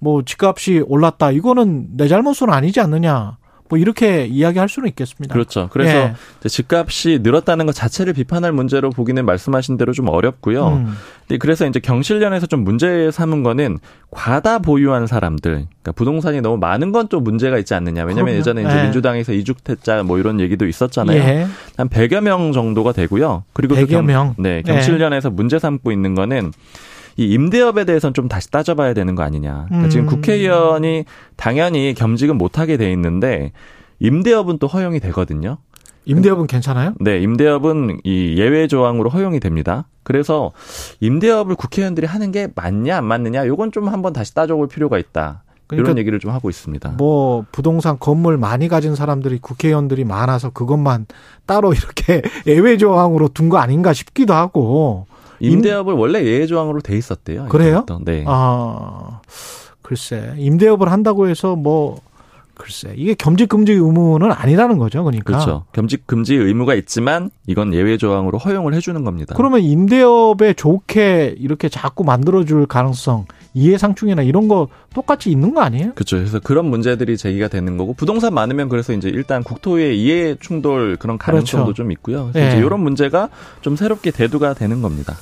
뭐 집값이 올랐다. 이거는 내 잘못은 아니지 않느냐. 뭐 이렇게 이야기할 수는 있겠습니다. 그렇죠. 그래서 예. 집값이 늘었다는 것 자체를 비판할 문제로 보기는 말씀하신 대로 좀 어렵고요. 음. 근데 그래서 이제 경실련에서 좀 문제 삼은 거는 과다 보유한 사람들, 그러니까 부동산이 너무 많은 건좀 문제가 있지 않느냐. 왜냐하면 그럼요. 예전에 이제 예. 민주당에서 이주택자 뭐 이런 얘기도 있었잖아요. 예. 한 100여 명 정도가 되고요. 그리고 또 100여 경- 명. 네, 네. 경실련에서 문제 삼고 있는 거는 이 임대업에 대해서는 좀 다시 따져봐야 되는 거 아니냐. 그러니까 음. 지금 국회의원이 당연히 겸직은 못하게 돼 있는데 임대업은 또 허용이 되거든요. 임대업은 괜찮아요? 네, 임대업은 이 예외 조항으로 허용이 됩니다. 그래서 임대업을 국회의원들이 하는 게 맞냐 안 맞느냐 요건 좀 한번 다시 따져볼 필요가 있다. 그러니까 이런 얘기를 좀 하고 있습니다. 뭐 부동산 건물 많이 가진 사람들이 국회의원들이 많아서 그것만 따로 이렇게 예외 조항으로 둔 거 아닌가 싶기도 하고. 임대업을 원래 예외 조항으로 돼 있었대요. 그래요? 네. 아, 글쎄. 임대업을 한다고 해서 뭐 글쎄. 이게 겸직 금지 의무는 아니라는 거죠. 그러니까. 그렇죠. 겸직 금지 의무가 있지만 이건 예외 조항으로 허용을 해주는 겁니다. 그러면 임대업에 좋게 이렇게 자꾸 만들어줄 가능성, 이해상충이나 이런 거 똑같이 있는 거 아니에요? 그렇죠. 그래서 그런 문제들이 제기가 되는 거고 부동산 많으면 그래서 이제 일단 국토의 이해 충돌 그런 가능성도 그렇죠. 좀 있고요. 그래서 예. 이제 이런 문제가 좀 새롭게 대두가 되는 겁니다.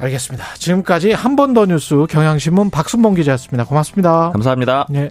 알겠습니다. 지금까지 한 번 더 뉴스 경향신문 박순봉 기자였습니다. 고맙습니다. 감사합니다. 네.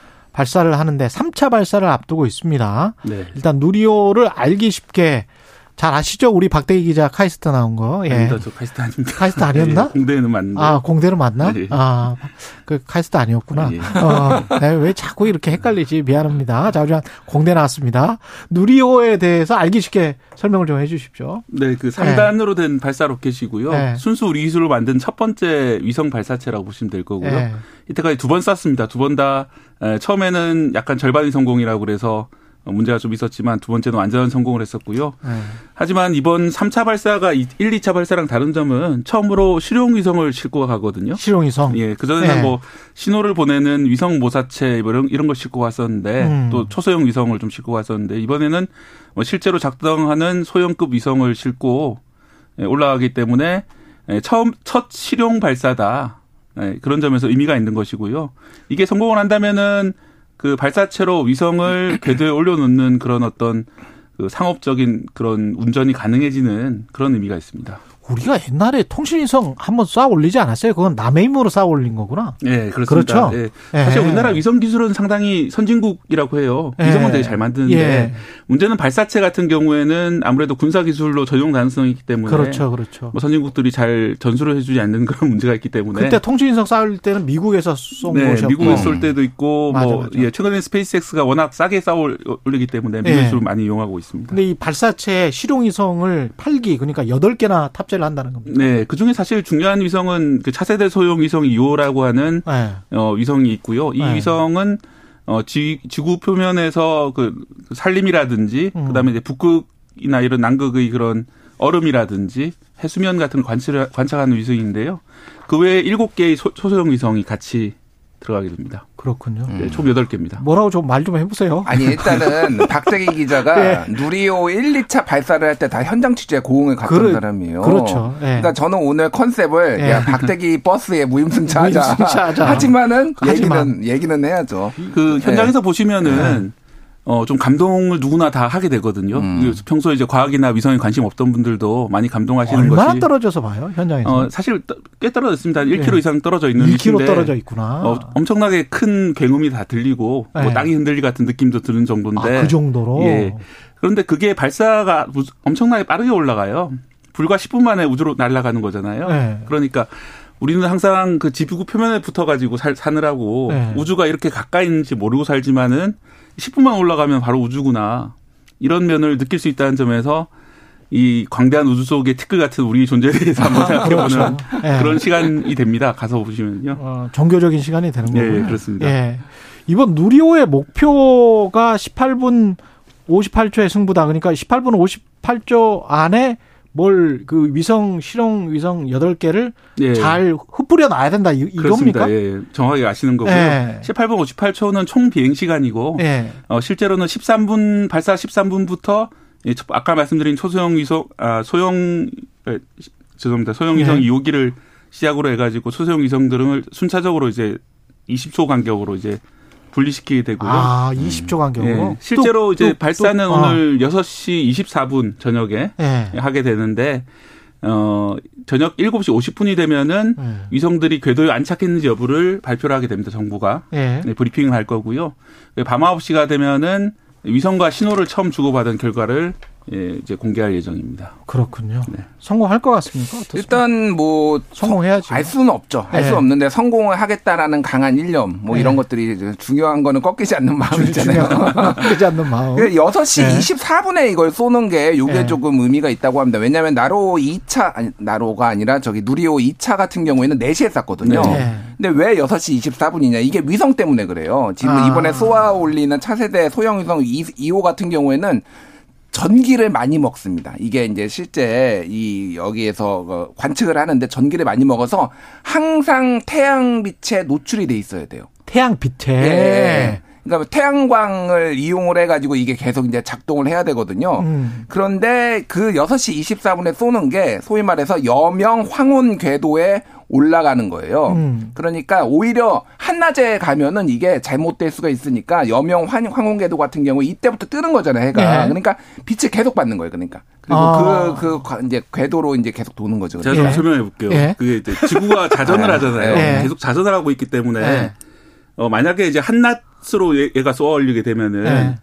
발사를 하는데 3차 발사를 앞두고 있습니다. 네. 일단 누리호를 알기 쉽게 잘 아시죠? 우리 박대기 기자 카이스트 나온 거. 예. 아닙니다. 저 카이스트 아닙니다. 카이스트 아니었나? 예, 공대는 맞는데. 아, 공대로 맞나? 네. 아, 그 카이스트 아니었구나. 예. 어, 내가 왜 자꾸 이렇게 헷갈리지? 미안합니다. 자, 우리 공대 나왔습니다. 누리호에 대해서 알기 쉽게 설명을 좀 해 주십시오. 네, 그 3단으로 된 발사 로켓이고요. 네. 순수 우리 기술로 만든 첫 번째 위성 발사체라고 보시면 될 거고요. 예. 이때까지 두 번 쐈습니다. 두 번 다 처음에는 약간 절반이 성공이라고 그래서 문제가 좀 있었지만 두 번째는 완전 성공을 했었고요. 예. 하지만 이번 3차 발사가 1, 2차 발사랑 다른 점은 처음으로 실용 위성을 싣고 가거든요. 실용 위성. 예, 그전에는 네. 뭐 신호를 보내는 위성 모사체 뭐 이런 이런 걸 싣고 갔었는데 음. 또 초소형 위성을 좀 싣고 갔었는데 이번에는 뭐 실제로 작동하는 소형급 위성을 싣고 예, 올라가기 때문에 예, 처음 첫 실용 발사다. 네, 그런 점에서 의미가 있는 것이고요. 이게 성공을 한다면은 그 발사체로 위성을 궤도에 올려놓는 그런 어떤 그 상업적인 그런 운전이 가능해지는 그런 의미가 있습니다. 우리가 옛날에 통신위성 한번 쌓아 올리지 않았어요? 그건 남의 힘으로 쌓아 올린 거구나. 네, 그렇습니다. 그렇죠. 예. 사실 예. 우리나라 위성 기술은 상당히 선진국이라고 해요. 예. 위성은 되게 잘 만드는데 예. 문제는 발사체 같은 경우에는 아무래도 군사 기술로 전용 가능성이 있기 때문에 그렇죠, 그렇죠. 뭐 선진국들이 잘 전수를 해주지 않는 그런 문제가 있기 때문에 그때 통신위성 쐈을 때는 미국에서 쏜 네, 것이었고. 미국에 쏠 때도 있고 맞아, 뭐 맞아. 예, 최근에 스페이스X가 워낙 싸게 쏘아 올리기 때문에 미국 예. 많이 이용하고 있습니다. 근데 이 발사체 실용위성을 8기 그러니까 8개나 탑 재를 한다는 겁니다. 네, 그 중에 사실 중요한 위성은 그 차세대 소형 위성 2호라고 하는 네. 어, 위성이 있고요. 이 네. 위성은 어, 지, 지구 표면에서 그 산림이라든지 음. 그다음에 이제 북극이나 이런 남극의 그런 얼음이라든지 해수면 같은 걸 관찰, 관찰하는 위성인데요. 그 외에 7개의 소, 소형 위성이 같이 들어가게 됩니다. 그렇군요. 네, 총 8개입니다. 뭐라고 좀 말 좀 해보세요. 아니 일단은 박재기 기자가 예. 누리호 1, 2차 발사를 할 때 다 현장 취재 고응을 갔던 그래- 사람이에요. 그렇죠. 예. 그러니까 저는 오늘 컨셉을 예. 야 박재기 버스에 무임승차 하자. 무임승차 하자. 하지만은 하지만. 얘기는 얘기는 해야죠. 그 현장에서 네. 보시면은 어, 좀 감동을 누구나 다 하게 되거든요. 음. 그 평소에 이제 과학이나 위성에 관심 없던 분들도 많이 감동하시는 얼마나 것이 떨어져서 봐요 현장에서? 어, 사실 떠- 꽤 떨어졌습니다. 1km 예. 이상 떨어져 있는 1km 위치인데 떨어져 있구나. 어, 엄청나게 큰 굉음이 다 들리고 네. 뭐 땅이 흔들리 같은 느낌도 드는 정도인데. 아, 그 정도로? 예. 그런데 그게 발사가 무- 엄청나게 빠르게 올라가요. 불과 10분 만에 우주로 날아가는 거잖아요. 네. 그러니까 우리는 항상 그 지구 표면에 붙어가지고 살, 사느라고 네. 우주가 이렇게 가까이 있는지 모르고 살지만은 10분만 올라가면 바로 우주구나. 이런 면을 느낄 수 있다는 점에서 이 광대한 우주 속의 티끌 같은 우리 존재에 대해서 한번 생각해보는 그렇죠. 예. 그런 시간이 됩니다. 가서 보시면요. 어, 종교적인 시간이 되는 예, 거군요. 그렇습니다. 예. 이번 누리호의 목표가 18분 58초의 승부다. 그러니까 18분 58초 안에 뭘 그 위성 실용 위성 8개를 예. 잘 흩뿌려 놔야 된다. 이. 이겁니까? 예, 정확하게 아시는 거고요. 예. 18분 58초는 총 비행 시간이고 예. 어, 실제로는 13분 발사 13분부터 예, 첫- 아까 말씀드린 초소형 위성 아 소형 에, 시- 죄송합니다. 소형 위성 예. 2호기를 시작으로 해가지고 소소형 위성 들을 순차적으로 이제 20초 간격으로 이제 분리시키게 되고요. 아, 20초 간격으로. 예, 실제로 뚝, 이제 뚝, 발사는 뚝. 오늘 6시 24분 저녁에 예. 하게 되는데 어 저녁 7시 50분이 되면은 예. 위성들이 궤도에 안착했는지 여부를 발표를 하게 됩니다. 정부가 예. 네, 브리핑을 할 거고요. 밤 9시가 되면은 위성과 신호를 처음 주고받은 결과를 예, 이제 공개할 예정입니다. 그렇군요. 네. 성공할 것 같습니까? 어떻습니까? 일단 뭐 성공해야지. 알 수는 없죠. 알 네. 수는 없는데 성공을 하겠다라는 강한 일념 뭐 네. 이런 것들이 중요한 거는 꺾이지 않는 마음이잖아요. 그지 않는 마음. 그 6시 네. 24분에 이걸 쏘는 게 요게 네. 조금 의미가 있다고 합니다. 왜냐하면 나로 2차, 아니, 나로가 아니라 저기 누리호 2차 같은 경우에는 4시에 쐈거든요. 네. 근데 왜 6시 24분이냐. 이게 위성 때문에 그래요. 지금 아. 이번에 쏘아 올리는 차세대 소형 위성 2호 같은 경우에는 전기를 많이 먹습니다. 이게 이제 실제 이 여기에서 어, 관측을 하는데 전기를 많이 먹어서 항상 태양빛에 노출이 돼 있어야 돼요. 태양빛에. 예. 그러니까 태양광을 이용을 해가지고 이게 계속 이제 작동을 해야 되거든요. 음. 그런데 그 6시 24분에 쏘는 게 소위 말해서 여명 황혼 궤도에 올라가는 거예요. 음. 그러니까 오히려 한낮에 가면은 이게 잘못될 수가 있으니까 여명 황- 황혼 궤도 같은 경우 이때부터 뜨는 거잖아요, 해가. 네. 그러니까 빛을 계속 받는 거예요, 그러니까. 그리고 아. 그, 그, 과- 이제 궤도로 이제 계속 도는 거죠. 제가 그러니까. 좀 설명해 볼게요. 예. 그게 이제 지구가 자전을 네. 하잖아요. 예. 계속 자전을 하고 있기 때문에 예. 어, 만약에 이제 한낮으로 얘- 얘가 쏘아 올리게 되면은 예.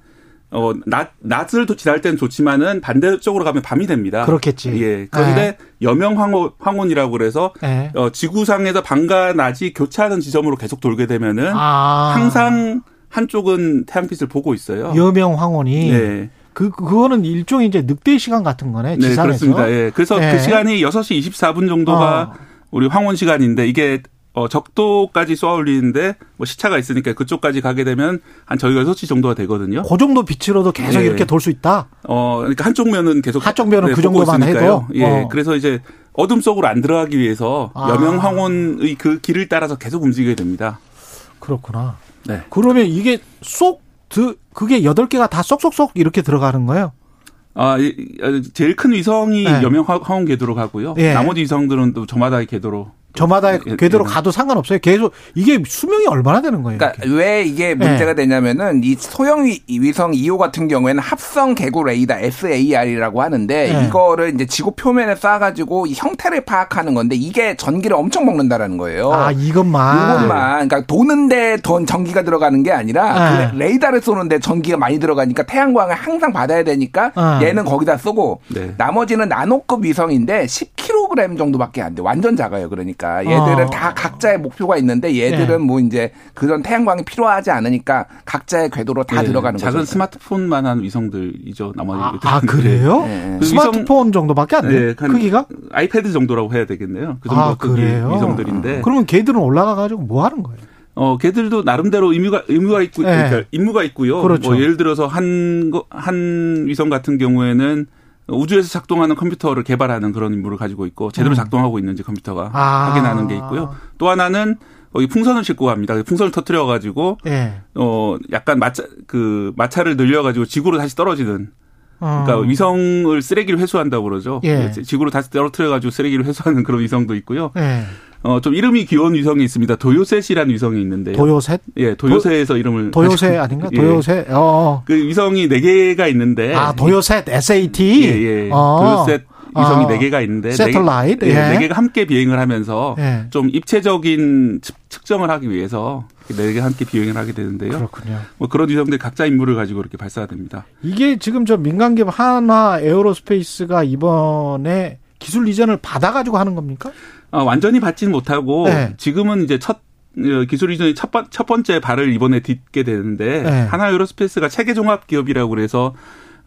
어, 낮, 낮을 도 지날 때는 좋지만은 반대쪽으로 가면 밤이 됩니다. 그렇겠지. 예. 그런데 여명 황혼, 황혼이라고 그래서 예. 어, 지구상에서 밤과 낮이 교차하는 지점으로 계속 돌게 되면은 아. 항상 한쪽은 태양빛을 보고 있어요. 여명 황혼이. 네. 그, 그거는 일종의 이제 늑대 시간 같은 거네. 네, 지상에서. 그렇습니다. 예. 그래서 예. 그 시간이 6시 24분 정도가 어. 우리 황혼 시간인데 이게 어, 적도까지 쏘아 올리는데 뭐 시차가 있으니까 그쪽까지 가게 되면 한 저희가 6시 정도가 되거든요. 그 정도 빛으로도 계속 예. 이렇게 돌 수 있다. 어, 그러니까 한쪽 면은 계속 한쪽 면은 그 보고 정도만 있으니까요. 해도? 예. 어. 그래서 이제 어둠 속으로 안 들어가기 위해서 아. 여명 황혼의 그 길을 따라서 계속 움직이게 됩니다. 그렇구나. 네. 그러면 이게 쏙, 드, 그게 여덟 개가 다 쏙쏙쏙 이렇게 들어가는 거예요? 아, 이- 이- 제일 큰 위성이 네. 여명 황- 황혼 궤도로 가고요. 예. 나머지 위성들은 또 저마다의 궤도로 저마다 예, 궤도로 예. 가도 상관없어요. 계속 이게 수명이 얼마나 되는 거예요? 그러니까 왜 이게 문제가 되냐면은 이 소형 위- 위성 2호 같은 경우에는 합성 개구 레이더 SAR이라고 하는데 네. 이거를 이제 지구 표면에 쏴가지고 이 형태를 파악하는 건데 이게 전기를 엄청 먹는다라는 거예요. 아 이것만. 이것만 그러니까 도는데 돈 전기가 들어가는 게 아니라 네. 그 레이더를 쏘는데 전기가 많이 들어가니까 태양광을 항상 받아야 되니까 네. 얘는 거기다 쏘고 네. 나머지는 나노급 위성인데 10kg 정도밖에 안 돼. 완전 작아요. 그러니까 얘들은 어. 다 각자의 목표가 있는데 얘들은 네. 뭐 이제 그런 태양광이 필요하지 않으니까 각자의 궤도로 다 네, 들어가는 작은 거죠. 스마트폰만한 위성들이죠. 나머지 아 그래요? 네. 그 스마트폰 정도밖에 안 돼요? 네, 한 크기가? 아이패드 정도라고 해야 되겠네요. 그 정도 아 크기 그래요? 위성들인데. 그러면 걔들은 올라가 가지고 뭐 하는 거예요? 어, 걔들도 나름대로 의무가 의무가 있고 네. 그러니까 임무가 있고요. 그렇죠. 뭐 예를 들어서 한, 거- 한 위성 같은 경우에는 우주에서 작동하는 컴퓨터를 개발하는 그런 임무를 가지고 있고 제대로 음. 작동하고 있는지 컴퓨터가 아. 확인하는 게 있고요. 또 하나는 거기 풍선을 싣고 갑니다. 풍선을 터트려 가지고 예. 어 약간 마차 그 마차를 늘려 가지고 지구로 다시 떨어지는 어. 그러니까 위성을 쓰레기를 회수한다고 그러죠. 예. 지구로 다시 떨어뜨려 가지고 쓰레기를 회수하는 그런 위성도 있고요. 예. 어 좀 이름이 귀여운 위성이 있습니다. 도요셋이라는 위성이 있는데요. 도요셋? 예, 도요셋에서 이름을 도요새 가지고- 아닌가? 예. 도요새. 어. 그 위성이 네 개가 있는데 아 도요셋 SAT. 예, 예. 어. 도요셋 위성이 어. 네 개가 있는데 satellite, 네, 개- 예. 네 개가 함께 비행을 하면서 예. 좀 입체적인 측- 측정을 하기 위해서 네 개가 함께 비행을 하게 되는데요. 그렇군요. 뭐 그런 위성들 각자 임무를 가지고 이렇게 발사가 됩니다. 이게 지금 저 민간기업 한화 에어로스페이스가 이번에 기술 이전을 받아가지고 하는 겁니까? 아, 완전히 받지는 못하고 네. 지금은 이제 첫 어, 기술 이전이 첫, 번, 첫 번째 발을 이번에 딛게 되는데 네. 한화 에어로스페이스가 체계 종합 기업이라고 그래서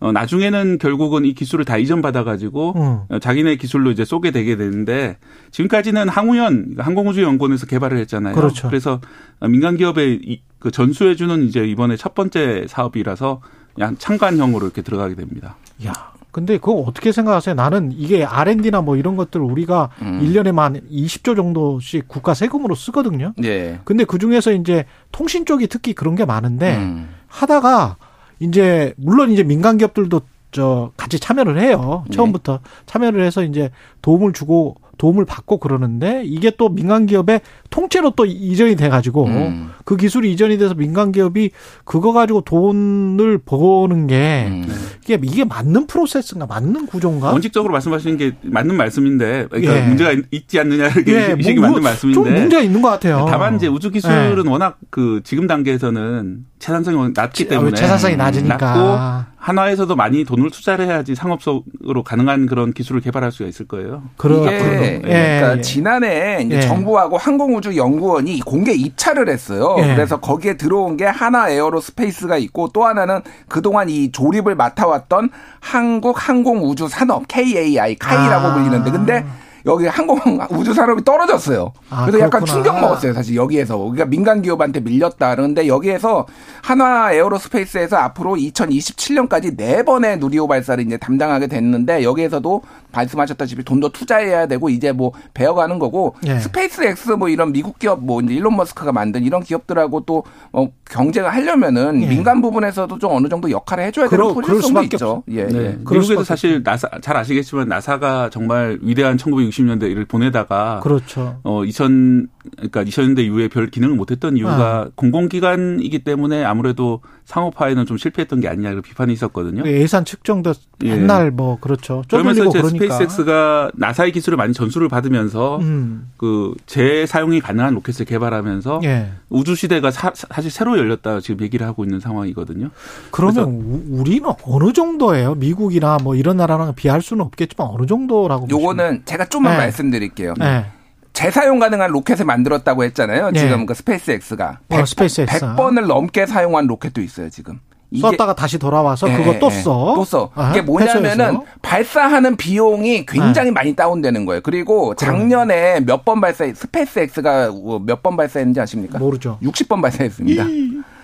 어, 나중에는 결국은 이 기술을 다 이전 받아 가지고 음. 어, 자기네 기술로 이제 쏘게 되게 되는데 지금까지는 항우연 그러니까 항공우주연구원에서 개발을 했잖아요. 그렇죠. 래서 민간 기업에 이- 그 전수해 주는 이제 이번에 첫 번째 사업이라서 그냥 참관형으로 이렇게 들어가게 됩니다. 야. 근데 그거 어떻게 생각하세요? 나는 이게 R&D나 뭐 이런 것들 우리가 음. 일 1년에만 20조 정도씩 국가 세금으로 쓰거든요. 예. 근데 그 중에서 이제 통신 쪽이 특히 그런 게 많은데 음. 하다가 이제 물론 이제 민간 기업들도 저 같이 참여를 해요. 네. 처음부터 참여를 해서 이제 도움을 주고 도움을 받고 그러는데 이게 또 민간 기업의 통째로 또 이전이 돼 가지고 음. 그 기술이 이전이 돼서 민간 기업이 그거 가지고 돈을 버는 게 음. 이게 이게 맞는 프로세스인가 맞는 구조인가? 원칙적으로 말씀하시는 게 맞는 말씀인데 그러니까 예. 문제가 있- 있지 않느냐 이렇게 예, 이식이 뭐, 맞는 뭐 말씀인데 좀 문제가 있는 것 같아요. 다만 이제 우주 기술은 예. 워낙 그 지금 단계에서는 채산성이 낮기 때문에 채산성이 낮으니까. 낮고 한화에서도 많이 돈을 투자를 해야지 상업적으로 가능한 그런 기술을 개발할 수가 있을 거예요. 그러, 이게 그러- 그러니까 예. 지난해 이제 예. 정부하고 항공우주연구원이 공개 입찰을 했어요. 예. 그래서 거기에 들어온 게 한화 에어로스페이스가 있고 또 하나는 그동안 이 조립을 맡아왔던 한국 항공우주산업 KAI 카이라고 아. 불리는데 근데 여기 항공 우주 산업이 떨어졌어요. 아, 그래서 약간 그렇구나. 충격 먹었어요. 사실 여기에서 우리가 민간 기업한테 밀렸다. 그런데 여기에서 한화 에어로스페이스에서 앞으로 2027년까지 네 번의 누리호 발사를 이제 담당하게 됐는데 여기에서도 말씀하셨다시피 돈도 투자해야 되고 이제 뭐 배워가는 거고 예. 스페이스 X 뭐 이런 미국 기업 뭐 이제 일론 머스크가 만든 이런 기업들하고 또 어, 경쟁을 하려면은 예. 민간 부분에서도 좀 어느 정도 역할을 해줘야 되는 그러- 그럴 포지션도 수밖에 있죠. 없- 예, 네. 예. 미국에도 사실 나사 잘 아시겠지만 나사가 정말 위대한 1960 년대 를 보내다가 그렇죠. 어 2000, 그러니까 2000년대 이후에 별 기능을 못했던 아. 이유가 공공기관이기 때문에 아무래도 상업화에는 좀 실패했던 게 아니냐 이런 비판이 있었거든요. 예산 측정도 예. 맨날 뭐 그렇죠. 그러면서 이제 그러니까. 스페이스X가 나사의 기술을 많이 전수를 받으면서 음. 그 재사용이 가능한 로켓을 개발하면서 예. 우주 시대가 사, 실 새로 열렸다 지금 얘기를 하고 있는 상황이거든요. 그러면 우- 우리는 어느 정도예요? 미국이나 뭐 이런 나라랑 비할 수는 없겠지만 어느 정도라고 요거는 제가 좀만 네. 말씀드릴게요. 네. 재사용 가능한 로켓을 만들었다고 했잖아요. 네. 지금 그 스페이스X가 어, 스페이스X. 100번을 넘게 사용한 로켓도 있어요, 지금. 썼다가 다시 돌아와서 예, 그거 또 예, 써. 또 써. 아, 이게 뭐냐면은. 발사하는 비용이 굉장히 많이 다운되는 거예요. 그리고 작년에 몇 번 발사, 스페이스X가 몇 번 발사했는지 아십니까? 모르죠. 60번 발사했습니다.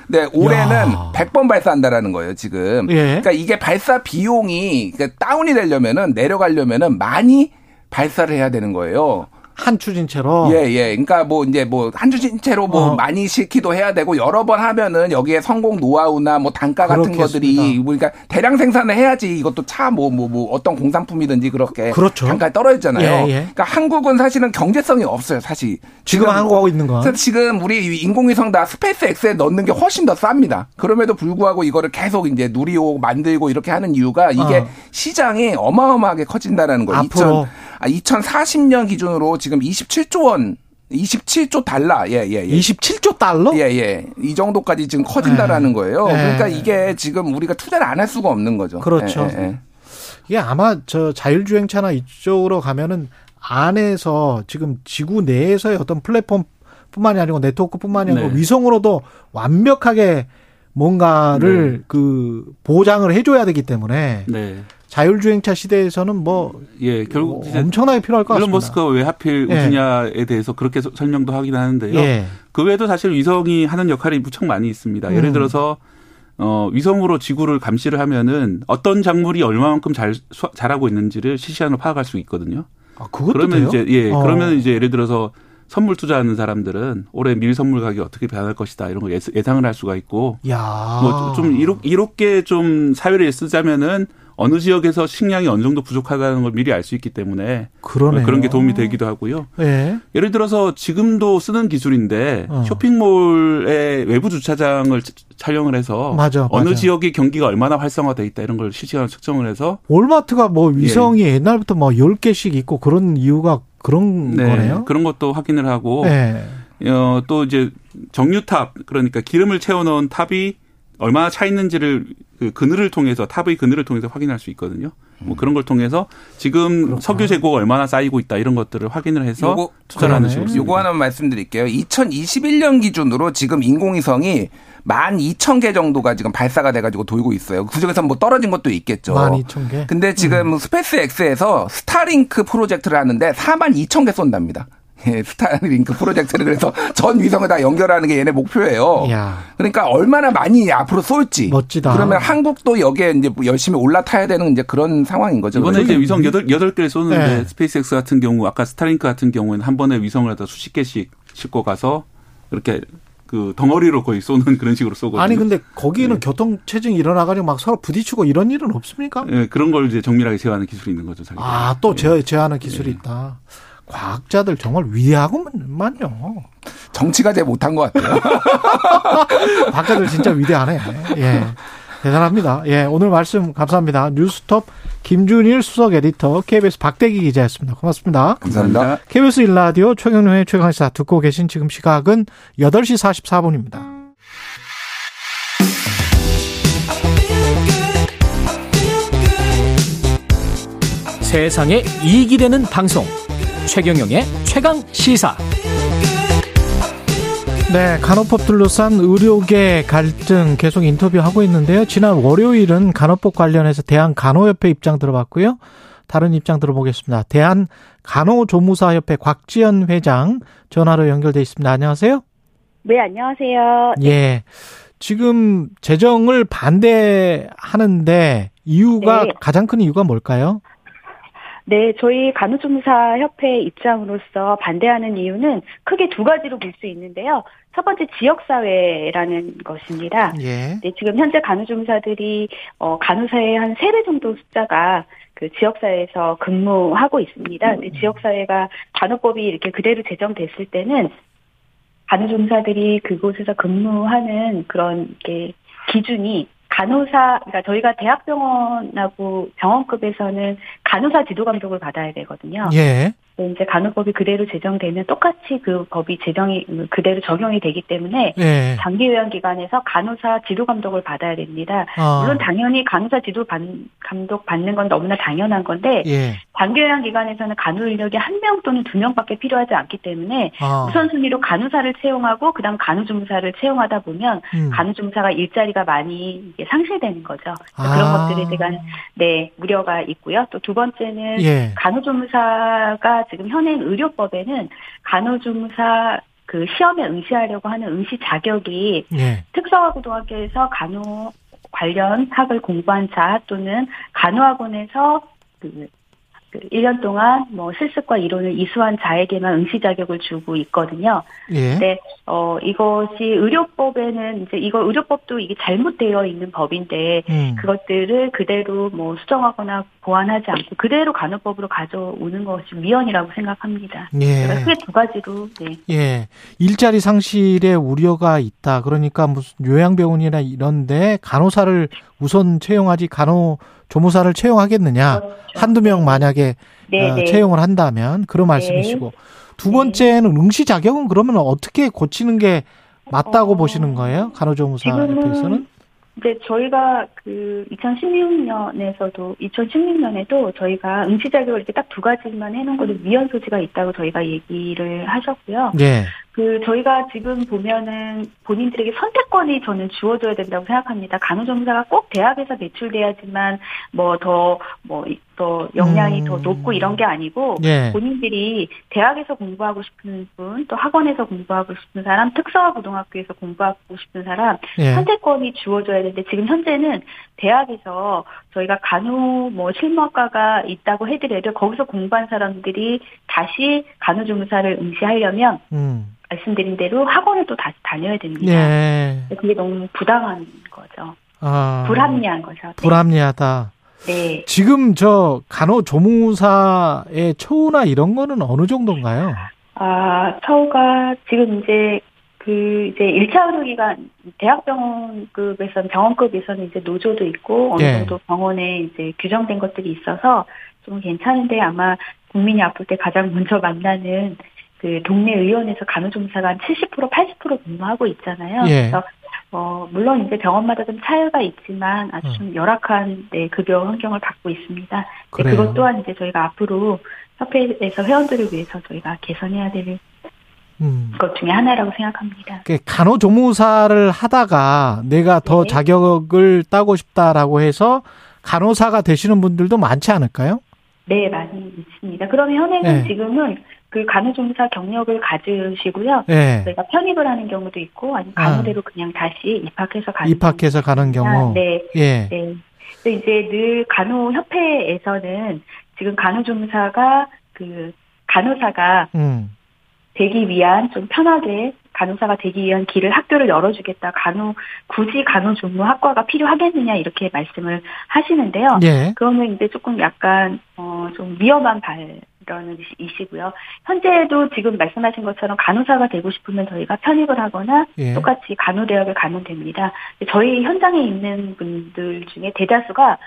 네, 올해는 야. 100번 발사한다라는 거예요, 지금. 예. 그러니까 이게 발사 비용이 그러니까 다운이 되려면은 내려가려면은 많이 발사를 해야 되는 거예요. 한 추진체로. 예, 예. 그러니까 뭐 이제 뭐 한 추진체로 뭐 어. 많이 시키도 해야 되고 여러 번 하면은 여기에 성공 노하우나 뭐 단가 같은 그렇겠습니다. 것들이 뭐 그러니까 대량 생산을 해야지 이것도 차 뭐 뭐뭐 어떤 공산품이든지 그렇게 그렇죠. 단가 떨어지잖아요. 예, 예. 그러니까 한국은 사실은 경제성이 없어요, 사실. 지금 한국 하고 있는 건. 지금 우리 이 인공위성 다 스페이스 X에 넣는 게 훨씬 더 쌉니다. 그럼에도 불구하고 이거를 계속 이제 누리호 만들고 이렇게 하는 이유가 이게 어. 시장이 어마어마하게 커진다라는 거예요. 앞으로. 2000, 아, 2040년 기준으로 지금 27조 원 27조 달러, 예, 예, 예. 27조 달러? 예, 예. 이 정도까지 지금 커진다라는 거예요. 예. 그러니까 이게 지금 우리가 투자를 안 할 수가 없는 거죠. 그렇죠. 예, 예, 이게 아마 저 자율주행차나 이쪽으로 가면은 안에서 지금 지구 내에서의 어떤 플랫폼 뿐만이 아니고 네트워크 뿐만이 아니고 네. 위성으로도 완벽하게 뭔가를 그 보장을 해줘야 되기 때문에 네. 자율주행차 시대에서는 뭐 예, 결국 이제 엄청나게 필요할 것 일론 같습니다. 머스크가 왜 하필 예. 우주냐에 대해서 그렇게 서- 설명도 하긴 하는데요. 예. 그 외에도 사실 위성이 하는 역할이 무척 많이 있습니다. 예를 음. 들어서 어, 위성으로 지구를 감시를 하면은 어떤 작물이 얼마만큼 잘 수- 자라고 있는지를 실시간으로 파악할 수 있거든요. 아, 그것도 그러면 돼요? 이제 예, 어. 그러면 이제 예를 들어서 선물 투자하는 사람들은 올해 밀 선물 가격이 어떻게 변할 것이다 이런 걸 예상을 할 수가 있고 야. 뭐좀 이롭게 좀 사회를 쓰자면은 어느 지역에서 식량이 어느 정도 부족하다는 걸 미리 알 수 있기 때문에 그러네요. 그런 게 도움이 되기도 하고요. 예. 예를 들어서 지금도 쓰는 기술인데 어. 쇼핑몰의 외부 주차장을 차- 촬영을 해서 맞아, 어느 맞아. 지역의 경기가 얼마나 활성화돼 있다 이런 걸 실시간으로 측정을 해서 월마트가 뭐 예. 위성이 옛날부터 뭐 10개씩 있고 그런 이유가 그런 네, 거네요. 그런 것도 확인을 하고 네. 어, 또 이제 정유탑 그러니까 기름을 채워놓은 탑이 얼마나 차 있는지를 그 그늘을 통해서 탑의 그늘을 통해서 확인할 수 있거든요. 뭐 그런 걸 통해서 지금 석유 재고가 얼마나 쌓이고 있다 이런 것들을 확인을 해서 요거 투자를 하는 식으로. 요거 하나 말씀드릴게요. 2021년 기준으로 지금 인공위성이 12,000개 정도가 지금 발사가 돼가지고 돌고 있어요. 그중에서 뭐 떨어진 것도 있겠죠. 12,000개? 근데 지금 스페이스 X에서 스타링크 프로젝트를 하는데 42,000개 쏜답니다. 예, 스타링크 프로젝트를 그래서 전 위성을 다 연결하는 게 얘네 목표예요. 야. 그러니까 얼마나 많이 앞으로 쏠지. 멋지다. 그러면 한국도 여기에 이제 뭐 열심히 올라타야 되는 이제 그런 상황인 거죠. 이번에 이제 위성 여덟 여덟 개를 쏘는데 네. 스페이스X 같은 경우 아까 스타링크 같은 경우에는 한 번에 위성을 갖다 수십 개씩 싣고 가서 이렇게 그 덩어리로 거의 쏘는 그런 식으로 쏘거든요. 아니 근데 거기는 교통 체증이 일어나가지고 막 서로 부딪히고 이런 일은 없습니까? 예, 그런 걸 이제 정밀하게 제어하는 기술이 있는 거죠. 자기가. 아, 또 제, 제하는 기술이 있다. 과학자들 정말 위대하구만요. 정치가 제 못한 것 같아요. 과학자들 진짜 위대하네. 예. 대단합니다. 예, 오늘 말씀 감사합니다. 뉴스톱 김준일 수석 에디터, KBS 박대기 기자였습니다. 고맙습니다. 감사합니다. KBS 일라디오 최경련의 최강시사 듣고 계신 지금 시각은 8시 44분입니다. 세상에 이익이 되는 방송 최경영의 최강 시사 네, 간호법 둘러싼 의료계 갈등 계속 인터뷰하고 있는데요. 지난 월요일은 간호법 관련해서 대한간호협회 입장 들어봤고요. 다른 입장 들어보겠습니다. 대한 간호조무사협회 곽지연 회장 전화로 연결돼 있습니다. 안녕하세요. 네, 안녕하세요. 예. 지금 재정을 반대하는데 이유가 네. 가장 큰 이유가 뭘까요? 네, 저희 간호조무사 협회 입장으로서 반대하는 이유는 크게 두 가지로 볼 수 있는데요. 첫 번째 지역사회라는 것입니다. 예. 네, 지금 현재 간호조무사들이 어, 간호사의 한 세 배 정도 숫자가 그 지역사회에서 근무하고 있습니다. 근데 지역사회가 간호법이 이렇게 그대로 제정됐을 때는 간호조무사들이 그곳에서 근무하는 그런 게 기준이 간호사, 그러니까 저희가 대학병원하고 병원급에서는 간호사 지도 감독을 받아야 되거든요. 예. 네, 이제 간호법이 그대로 제정되면 똑같이 그 법이 제정이 그대로 적용이 되기 때문에 예. 장기 요양 기관에서 간호사 지도 감독을 받아야 됩니다. 아. 물론 당연히 간호사 지도 반- 감독 받는 건 너무나 당연한 건데 예. 장기 요양 기관에서는 간호 인력이 한 명 또는 두 명밖에 필요하지 않기 때문에 아. 우선순위로 간호사를 채용하고 그다음 간호조무사를 채용하다 보면 음. 간호조무사가 일자리가 많이 이게 상실되는 거죠. 아. 그런 것들에 대한 네 우려가 있고요. 또 두 번째는 예. 간호조무사가 지금 현행 의료법에는 간호조무사 그 시험에 응시하려고 하는 응시 자격이 예. 특성화고등학교에서 간호 관련 학을 공부한 자 또는 간호학원에서 그, 그 1년 동안 뭐 실습과 이론을 이수한 자에게만 응시 자격을 주고 있거든요. 예. 근데 어 이것이 의료법에는 이제 이거 의료법도 이게 잘못되어 있는 법인데 음. 그것들을 그대로 뭐 수정하거나 보완하지 않고 그대로 간호법으로 가져오는 것이 위헌이라고 생각합니다. 예. 크게 두 가지로 네. 예. 일자리 상실의 우려가 있다. 그러니까 무슨 요양병원이나 이런데 간호사를 우선 채용하지 간호 조무사를 채용하겠느냐. 한두 명 만약에 네, 어, 네. 채용을 한다면 그런 말씀이시고 두 번째는 응시 자격은 그러면 어떻게 고치는 게 맞다고 보시는 거예요? 간호조무사협회에서는? 이제 저희가 그 2016년에서도 2016년에도 저희가 응시 자격을 이렇게 딱 두 가지만 해놓은 거는 위헌 소지가 있다고 저희가 얘기를 하셨고요. 예. 그 저희가 지금 보면은 본인들에게 선택권이 저는 주어져야 된다고 생각합니다. 간호조무사가 꼭 대학에서 배출돼야지만 뭐 더 뭐더 역량이 음. 더 높고 이런 게 아니고 예. 본인들이 대학에서 공부하고 싶은 분, 또 학원에서 공부하고 싶은 사람, 특성화 고등학교에서 공부하고 싶은 사람 예. 선택권이 주어져야 되는데 지금 현재는 대학에서 저희가 간호 뭐 실무학과가 있다고 해더라도 거기서 공부한 사람들이 다시 간호조무사를 응시하려면 음. 말씀드린 대로 학원을 또 다시 다녀야 됩니다. 예. 그게 너무 부당한 거죠. 아. 불합리한 거죠. 불합리하다. 네. 지금 저 간호조무사의 처우나 이런 거는 어느 정도인가요? 아, 처우가 지금 이제 그 이제 1차 의료기관 대학병원급에서는 병원급에서는 이제 노조도 있고 어느 예. 정도 병원에 이제 규정된 것들이 있어서 좀 괜찮은데 아마 국민이 아플 때 가장 먼저 만나는 그 동네 의원에서 간호조무사가 한 70% 80% 근무하고 있잖아요. 예. 그래서 어 물론 이제 병원마다 좀 차이가 있지만 아주 좀 열악한 네, 급여 환경을 갖고 있습니다. 네, 그래요. 그것 또한 이제 저희가 앞으로 협회에서 회원들을 위해서 저희가 개선해야 될 음. 것 중에 하나라고 생각합니다. 그 간호조무사를 하다가 내가 더 네. 자격을 따고 싶다라고 해서 간호사가 되시는 분들도 많지 않을까요? 네, 많이 있습니다. 그러면 현행은 네. 지금은 그 간호조무사 경력을 가지시고요. 네. 저희가 편입을 하는 경우도 있고 아니면 간호대로 그냥 다시 입학해서 가는 입학해서 가는 경우. 네. 예. 네. 근데 이제 늘 간호협회에서는 지금 간호조무사가 그 간호사가 음. 되기 위한 좀 편하게 간호사가 되기 위한 길을 학교를 열어주겠다. 간호 굳이 간호조무 학과가 필요하겠느냐 이렇게 말씀을 하시는데요. 예. 그러면 이제 조금 약간 어 좀 위험한 발언이시고요. 현재도 지금 말씀하신 것처럼 간호사가 되고 싶으면 저희가 편입을 하거나 예. 똑같이 간호대학을 가면 됩니다. 저희 현장에 있는 분들 중에 대다수가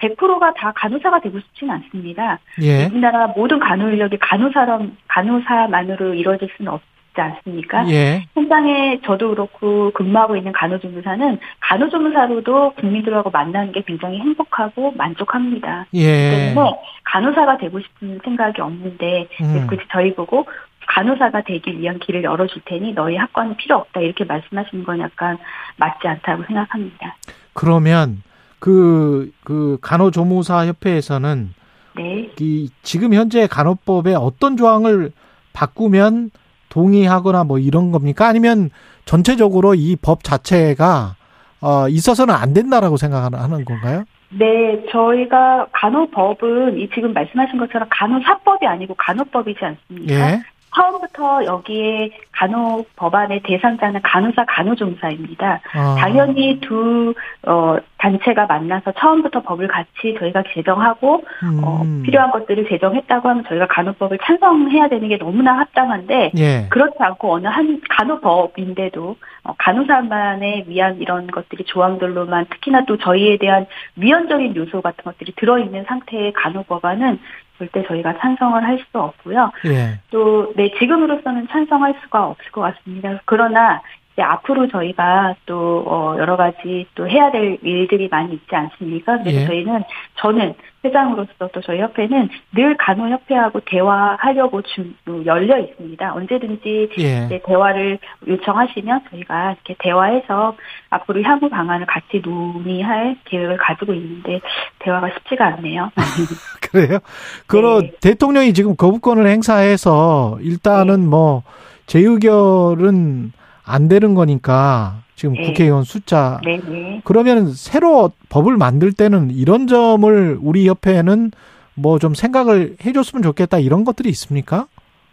100%가 다 간호사가 되고 싶지는 않습니다. 예. 우리나라 모든 간호 인력이 간호사람 간호사만으로 이루어질 수는 없지 않습니까? 예. 현장에 저도 그렇고 근무하고 있는 간호조무사는 간호조무사로도 국민들하고 만나는 게 굉장히 행복하고 만족합니다. 예. 때문에 간호사가 되고 싶은 생각이 없는데 음. 저희 보고 간호사가 되기 위한 길을 열어줄 테니 너희 학과는 필요 없다 이렇게 말씀하시는 건 약간 맞지 않다고 생각합니다. 그러면 그, 그 간호조무사 협회에서는 네. 이 지금 현재 간호법의 어떤 조항을 바꾸면 동의하거나 뭐 이런 겁니까? 아니면 전체적으로 이 법 자체가 어 있어서는 안 된다라고 생각하는 건가요? 네, 저희가 간호법은 이 지금 말씀하신 것처럼 간호사법이 아니고 간호법이지 않습니까? 예. 처음부터 여기에 간호 법안의 대상자는 간호사 간호조무사입니다. 아. 당연히 두 어, 단체가 만나서 처음부터 법을 같이 저희가 제정하고 어, 음. 필요한 것들을 제정했다고 하면 저희가 간호법을 찬성해야 되는 게 너무나 합당한데 예. 그렇지 않고 어느 한 간호법인데도 어, 간호사만에 위한 이런 것들이 조항들로만 특히나 또 저희에 대한 위헌적인 요소 같은 것들이 들어있는 상태의 간호법안은 절대 저희가 찬성을 할 수 없고요. 예. 또, 네, 지금으로서는 찬성할 수가 없을 것 같습니다. 그러나, 이제 앞으로 저희가 또, 어, 여러 가지 또 해야 될 일들이 많이 있지 않습니까? 그래서 예. 저희는, 저는 회장으로서 또 저희 협회는 늘 간호협회하고 대화하려고 준, 열려 있습니다. 언제든지 예. 대화를 요청하시면 저희가 이렇게 대화해서 앞으로 향후 방안을 같이 논의할 계획을 가지고 있는데 대화가 쉽지가 않네요. 그래요? 그러 네. 대통령이 지금 거부권을 행사해서 일단은 뭐 재의결은 안 되는 거니까 지금 네. 국회의원 숫자 네 네. 그러면 새로 법을 만들 때는 이런 점을 우리 협회는 뭐 좀 생각을 해줬으면 좋겠다 이런 것들이 있습니까?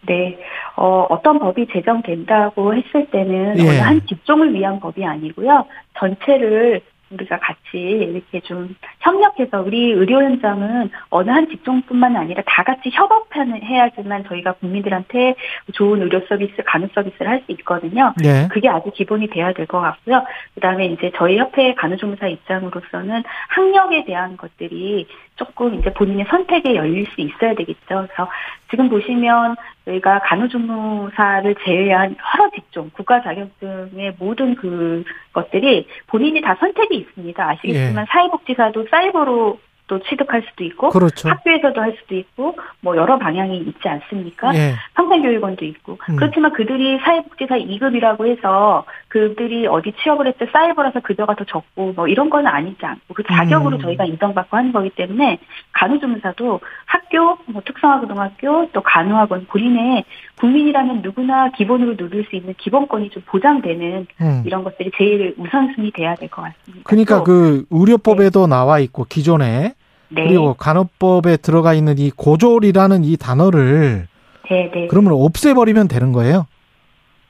네, 어, 어떤 법이 제정된다고 했을 때는 예. 어느 한 직종을 위한 법이 아니고요. 전체를 우리가 같이 이렇게 좀 협력해서 우리 의료 현장은 어느 한 직종뿐만 아니라 다 같이 협업하는 해야지만 저희가 국민들한테 좋은 의료 서비스, 간호 서비스를 할 수 있거든요. 네. 그게 아주 기본이 돼야 될 것 같고요. 그다음에 이제 저희 협회 간호조무사 입장으로서는 학력에 대한 것들이 조금 이제 본인의 선택에 열릴 수 있어야 되겠죠. 그래서 지금 보시면 저희가 간호조무사를 제외한 여러 직종, 국가 자격증의 모든 그 것들이 본인이 다 선택이 있습니다. 아시겠지만 예. 사회복지사도 사이버로 또 취득할 수도 있고 그렇죠. 학교에서도 할 수도 있고 뭐 여러 방향이 있지 않습니까? 예. 평생교육원도 있고 음. 그렇지만 그들이 사회복지사 2급이라고 해서 그들이 어디 취업을 했을 때 사이버라서 급여가 더 적고 뭐 이런 건 아니지 않고 그 자격으로 음. 저희가 인정받고 하는 거기 때문에 간호조무사도 학교 뭐 특성화고등학교 또 간호학원 본인의 국민이라면 누구나 기본으로 누릴 수 있는 기본권이 좀 보장되는 음. 이런 것들이 제일 우선순위 돼야 될 것 같습니다. 그러니까 또그 의료법에도 나와 있고 기존에 네. 그리고 간호법에 들어가 있는 이 고졸이라는 이 단어를 네, 네. 그러면 없애버리면 되는 거예요?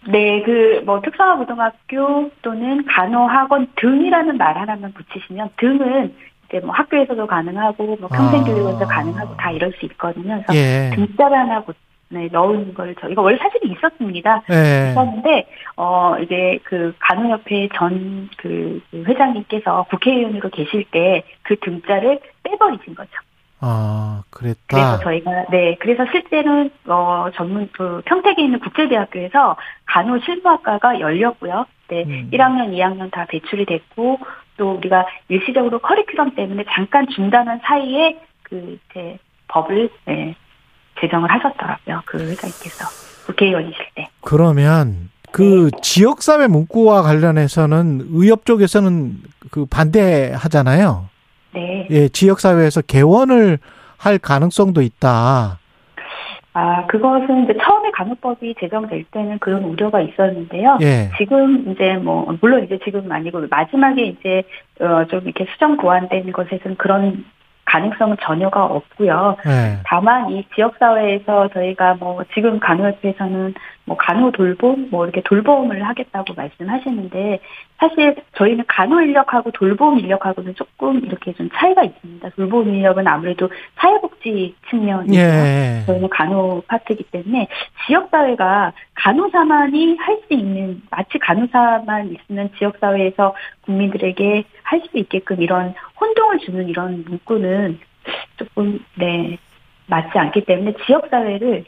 네, 그, 뭐, 특성화고등학교 또는 간호학원 등이라는 말 하나만 붙이시면, 등은 이제 뭐 학교에서도 가능하고, 뭐 평생교육원에서 아. 가능하고 다 이럴 수 있거든요. 그래서 예. 등자를 하나 고- 네, 넣은 걸 저희가 원래 사실은 있었습니다. 예. 있었는데, 어, 이제 그 간호협회 전그 회장님께서 국회의원으로 계실 때 그 등자를 빼버리신 거죠. 아, 그래서 그랬다. 저희가 네 그래서 실제는 어 전문 그 평택에 있는 국제대학교에서 간호 실무학과가 열렸고요. 네 음. 1학년, 2학년 다 배출이 됐고 또 우리가 일시적으로 커리큘럼 때문에 잠깐 중단한 사이에 그 이제 법을 네, 제정을 하셨더라고요. 그 회장님께서 국회의원이실 때. 그러면 그 지역사회 문구와 관련해서는 의협 쪽에서는 그 반대하잖아요. 네. 예, 지역 사회에서 개원을 할 가능성도 있다. 아, 그것은 이제 처음에 간호법이 제정될 때는 그런 우려가 있었는데요. 예. 지금 이제 뭐, 물론 이제 지금 아니고 마지막에 이제, 어, 좀 이렇게 수정 보완된 것에서는 그런 가능성은 전혀가 없고요. 예. 다만 이 지역사회에서 저희가 뭐 지금 간호협회에서는 뭐 간호 돌봄 뭐 이렇게 돌봄을 하겠다고 말씀하시는데 사실 저희는 간호 인력하고 돌봄 인력하고는 조금 이렇게 좀 차이가 있습니다. 돌봄 인력은 아무래도 사회복지 측면이고요. 예. 저희는 간호 파트이기 때문에 지역사회가 간호사만이 할 수 있는 마치 간호사만 있으면 지역사회에서 국민들에게 할 수 있게끔 이런 혼동을 주는 이런 문구는 조금 네 맞지 않기 때문에 지역사회를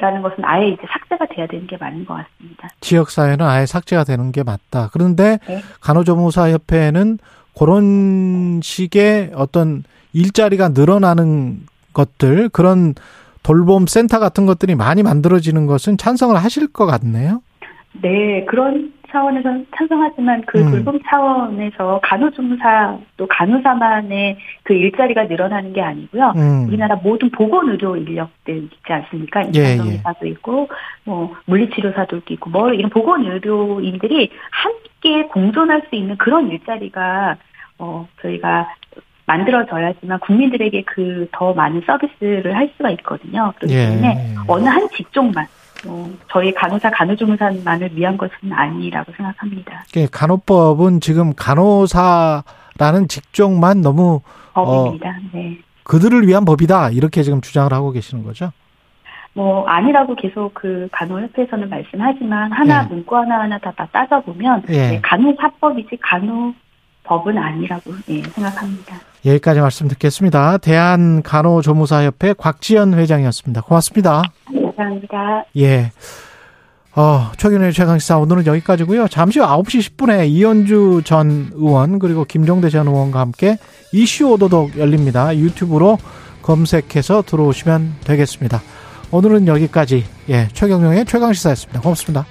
라는 것은 아예 이제 삭제가 돼야 되는 게 맞는 것 같습니다. 지역 사회는 아예 삭제가 되는 게 맞다. 그런데 네. 간호조무사 협회는 그런 식의 어떤 일자리가 늘어나는 것들, 그런 돌봄 센터 같은 것들이 많이 만들어지는 것은 찬성을 하실 것 같네요. 네, 그런 차원에서 찬성하지만 그 음. 돌봄 차원에서 간호조무사 또 간호사만의 그 일자리가 늘어나는 게 아니고요. 음. 우리나라 모든 보건의료 인력들 있지 않습니까? 예, 인상정의사도 있고 뭐 물리치료사도 있고 뭐 이런 보건의료인들이 함께 공존할 수 있는 그런 일자리가 어 저희가 만들어져야지만 국민들에게 그 더 많은 서비스를 할 수가 있거든요. 그렇기 예. 때문에 어느 한 직종만 어, 저희 간호사 간호조무사만을 위한 것은 아니라고 생각합니다. 예, 간호법은 지금 간호사라는 직종만 너무 법입니다. 네. 그들을 위한 법이다. 이렇게 지금 주장을 하고 계시는 거죠. 뭐 아니라고 계속 그 간호협회에서는 말씀하지만 하나 예. 문구 하나 하나 다, 다 따져보면 예. 네, 간호사법이지 간호법은 아니라고 예, 생각합니다. 여기까지 말씀 듣겠습니다. 대한간호조무사협회 곽지연 회장이었습니다. 고맙습니다. 감사합니다. 예. 어, 최근의 최강시사 오늘은 여기까지고요. 잠시 후 9시 10분에 이현주 전 의원 그리고 김종대 전 의원과 함께 이슈 오도독 열립니다. 유튜브로 검색해서 들어오시면 되겠습니다. 오늘은 여기까지 예, 최경영의 최강시사였습니다. 고맙습니다.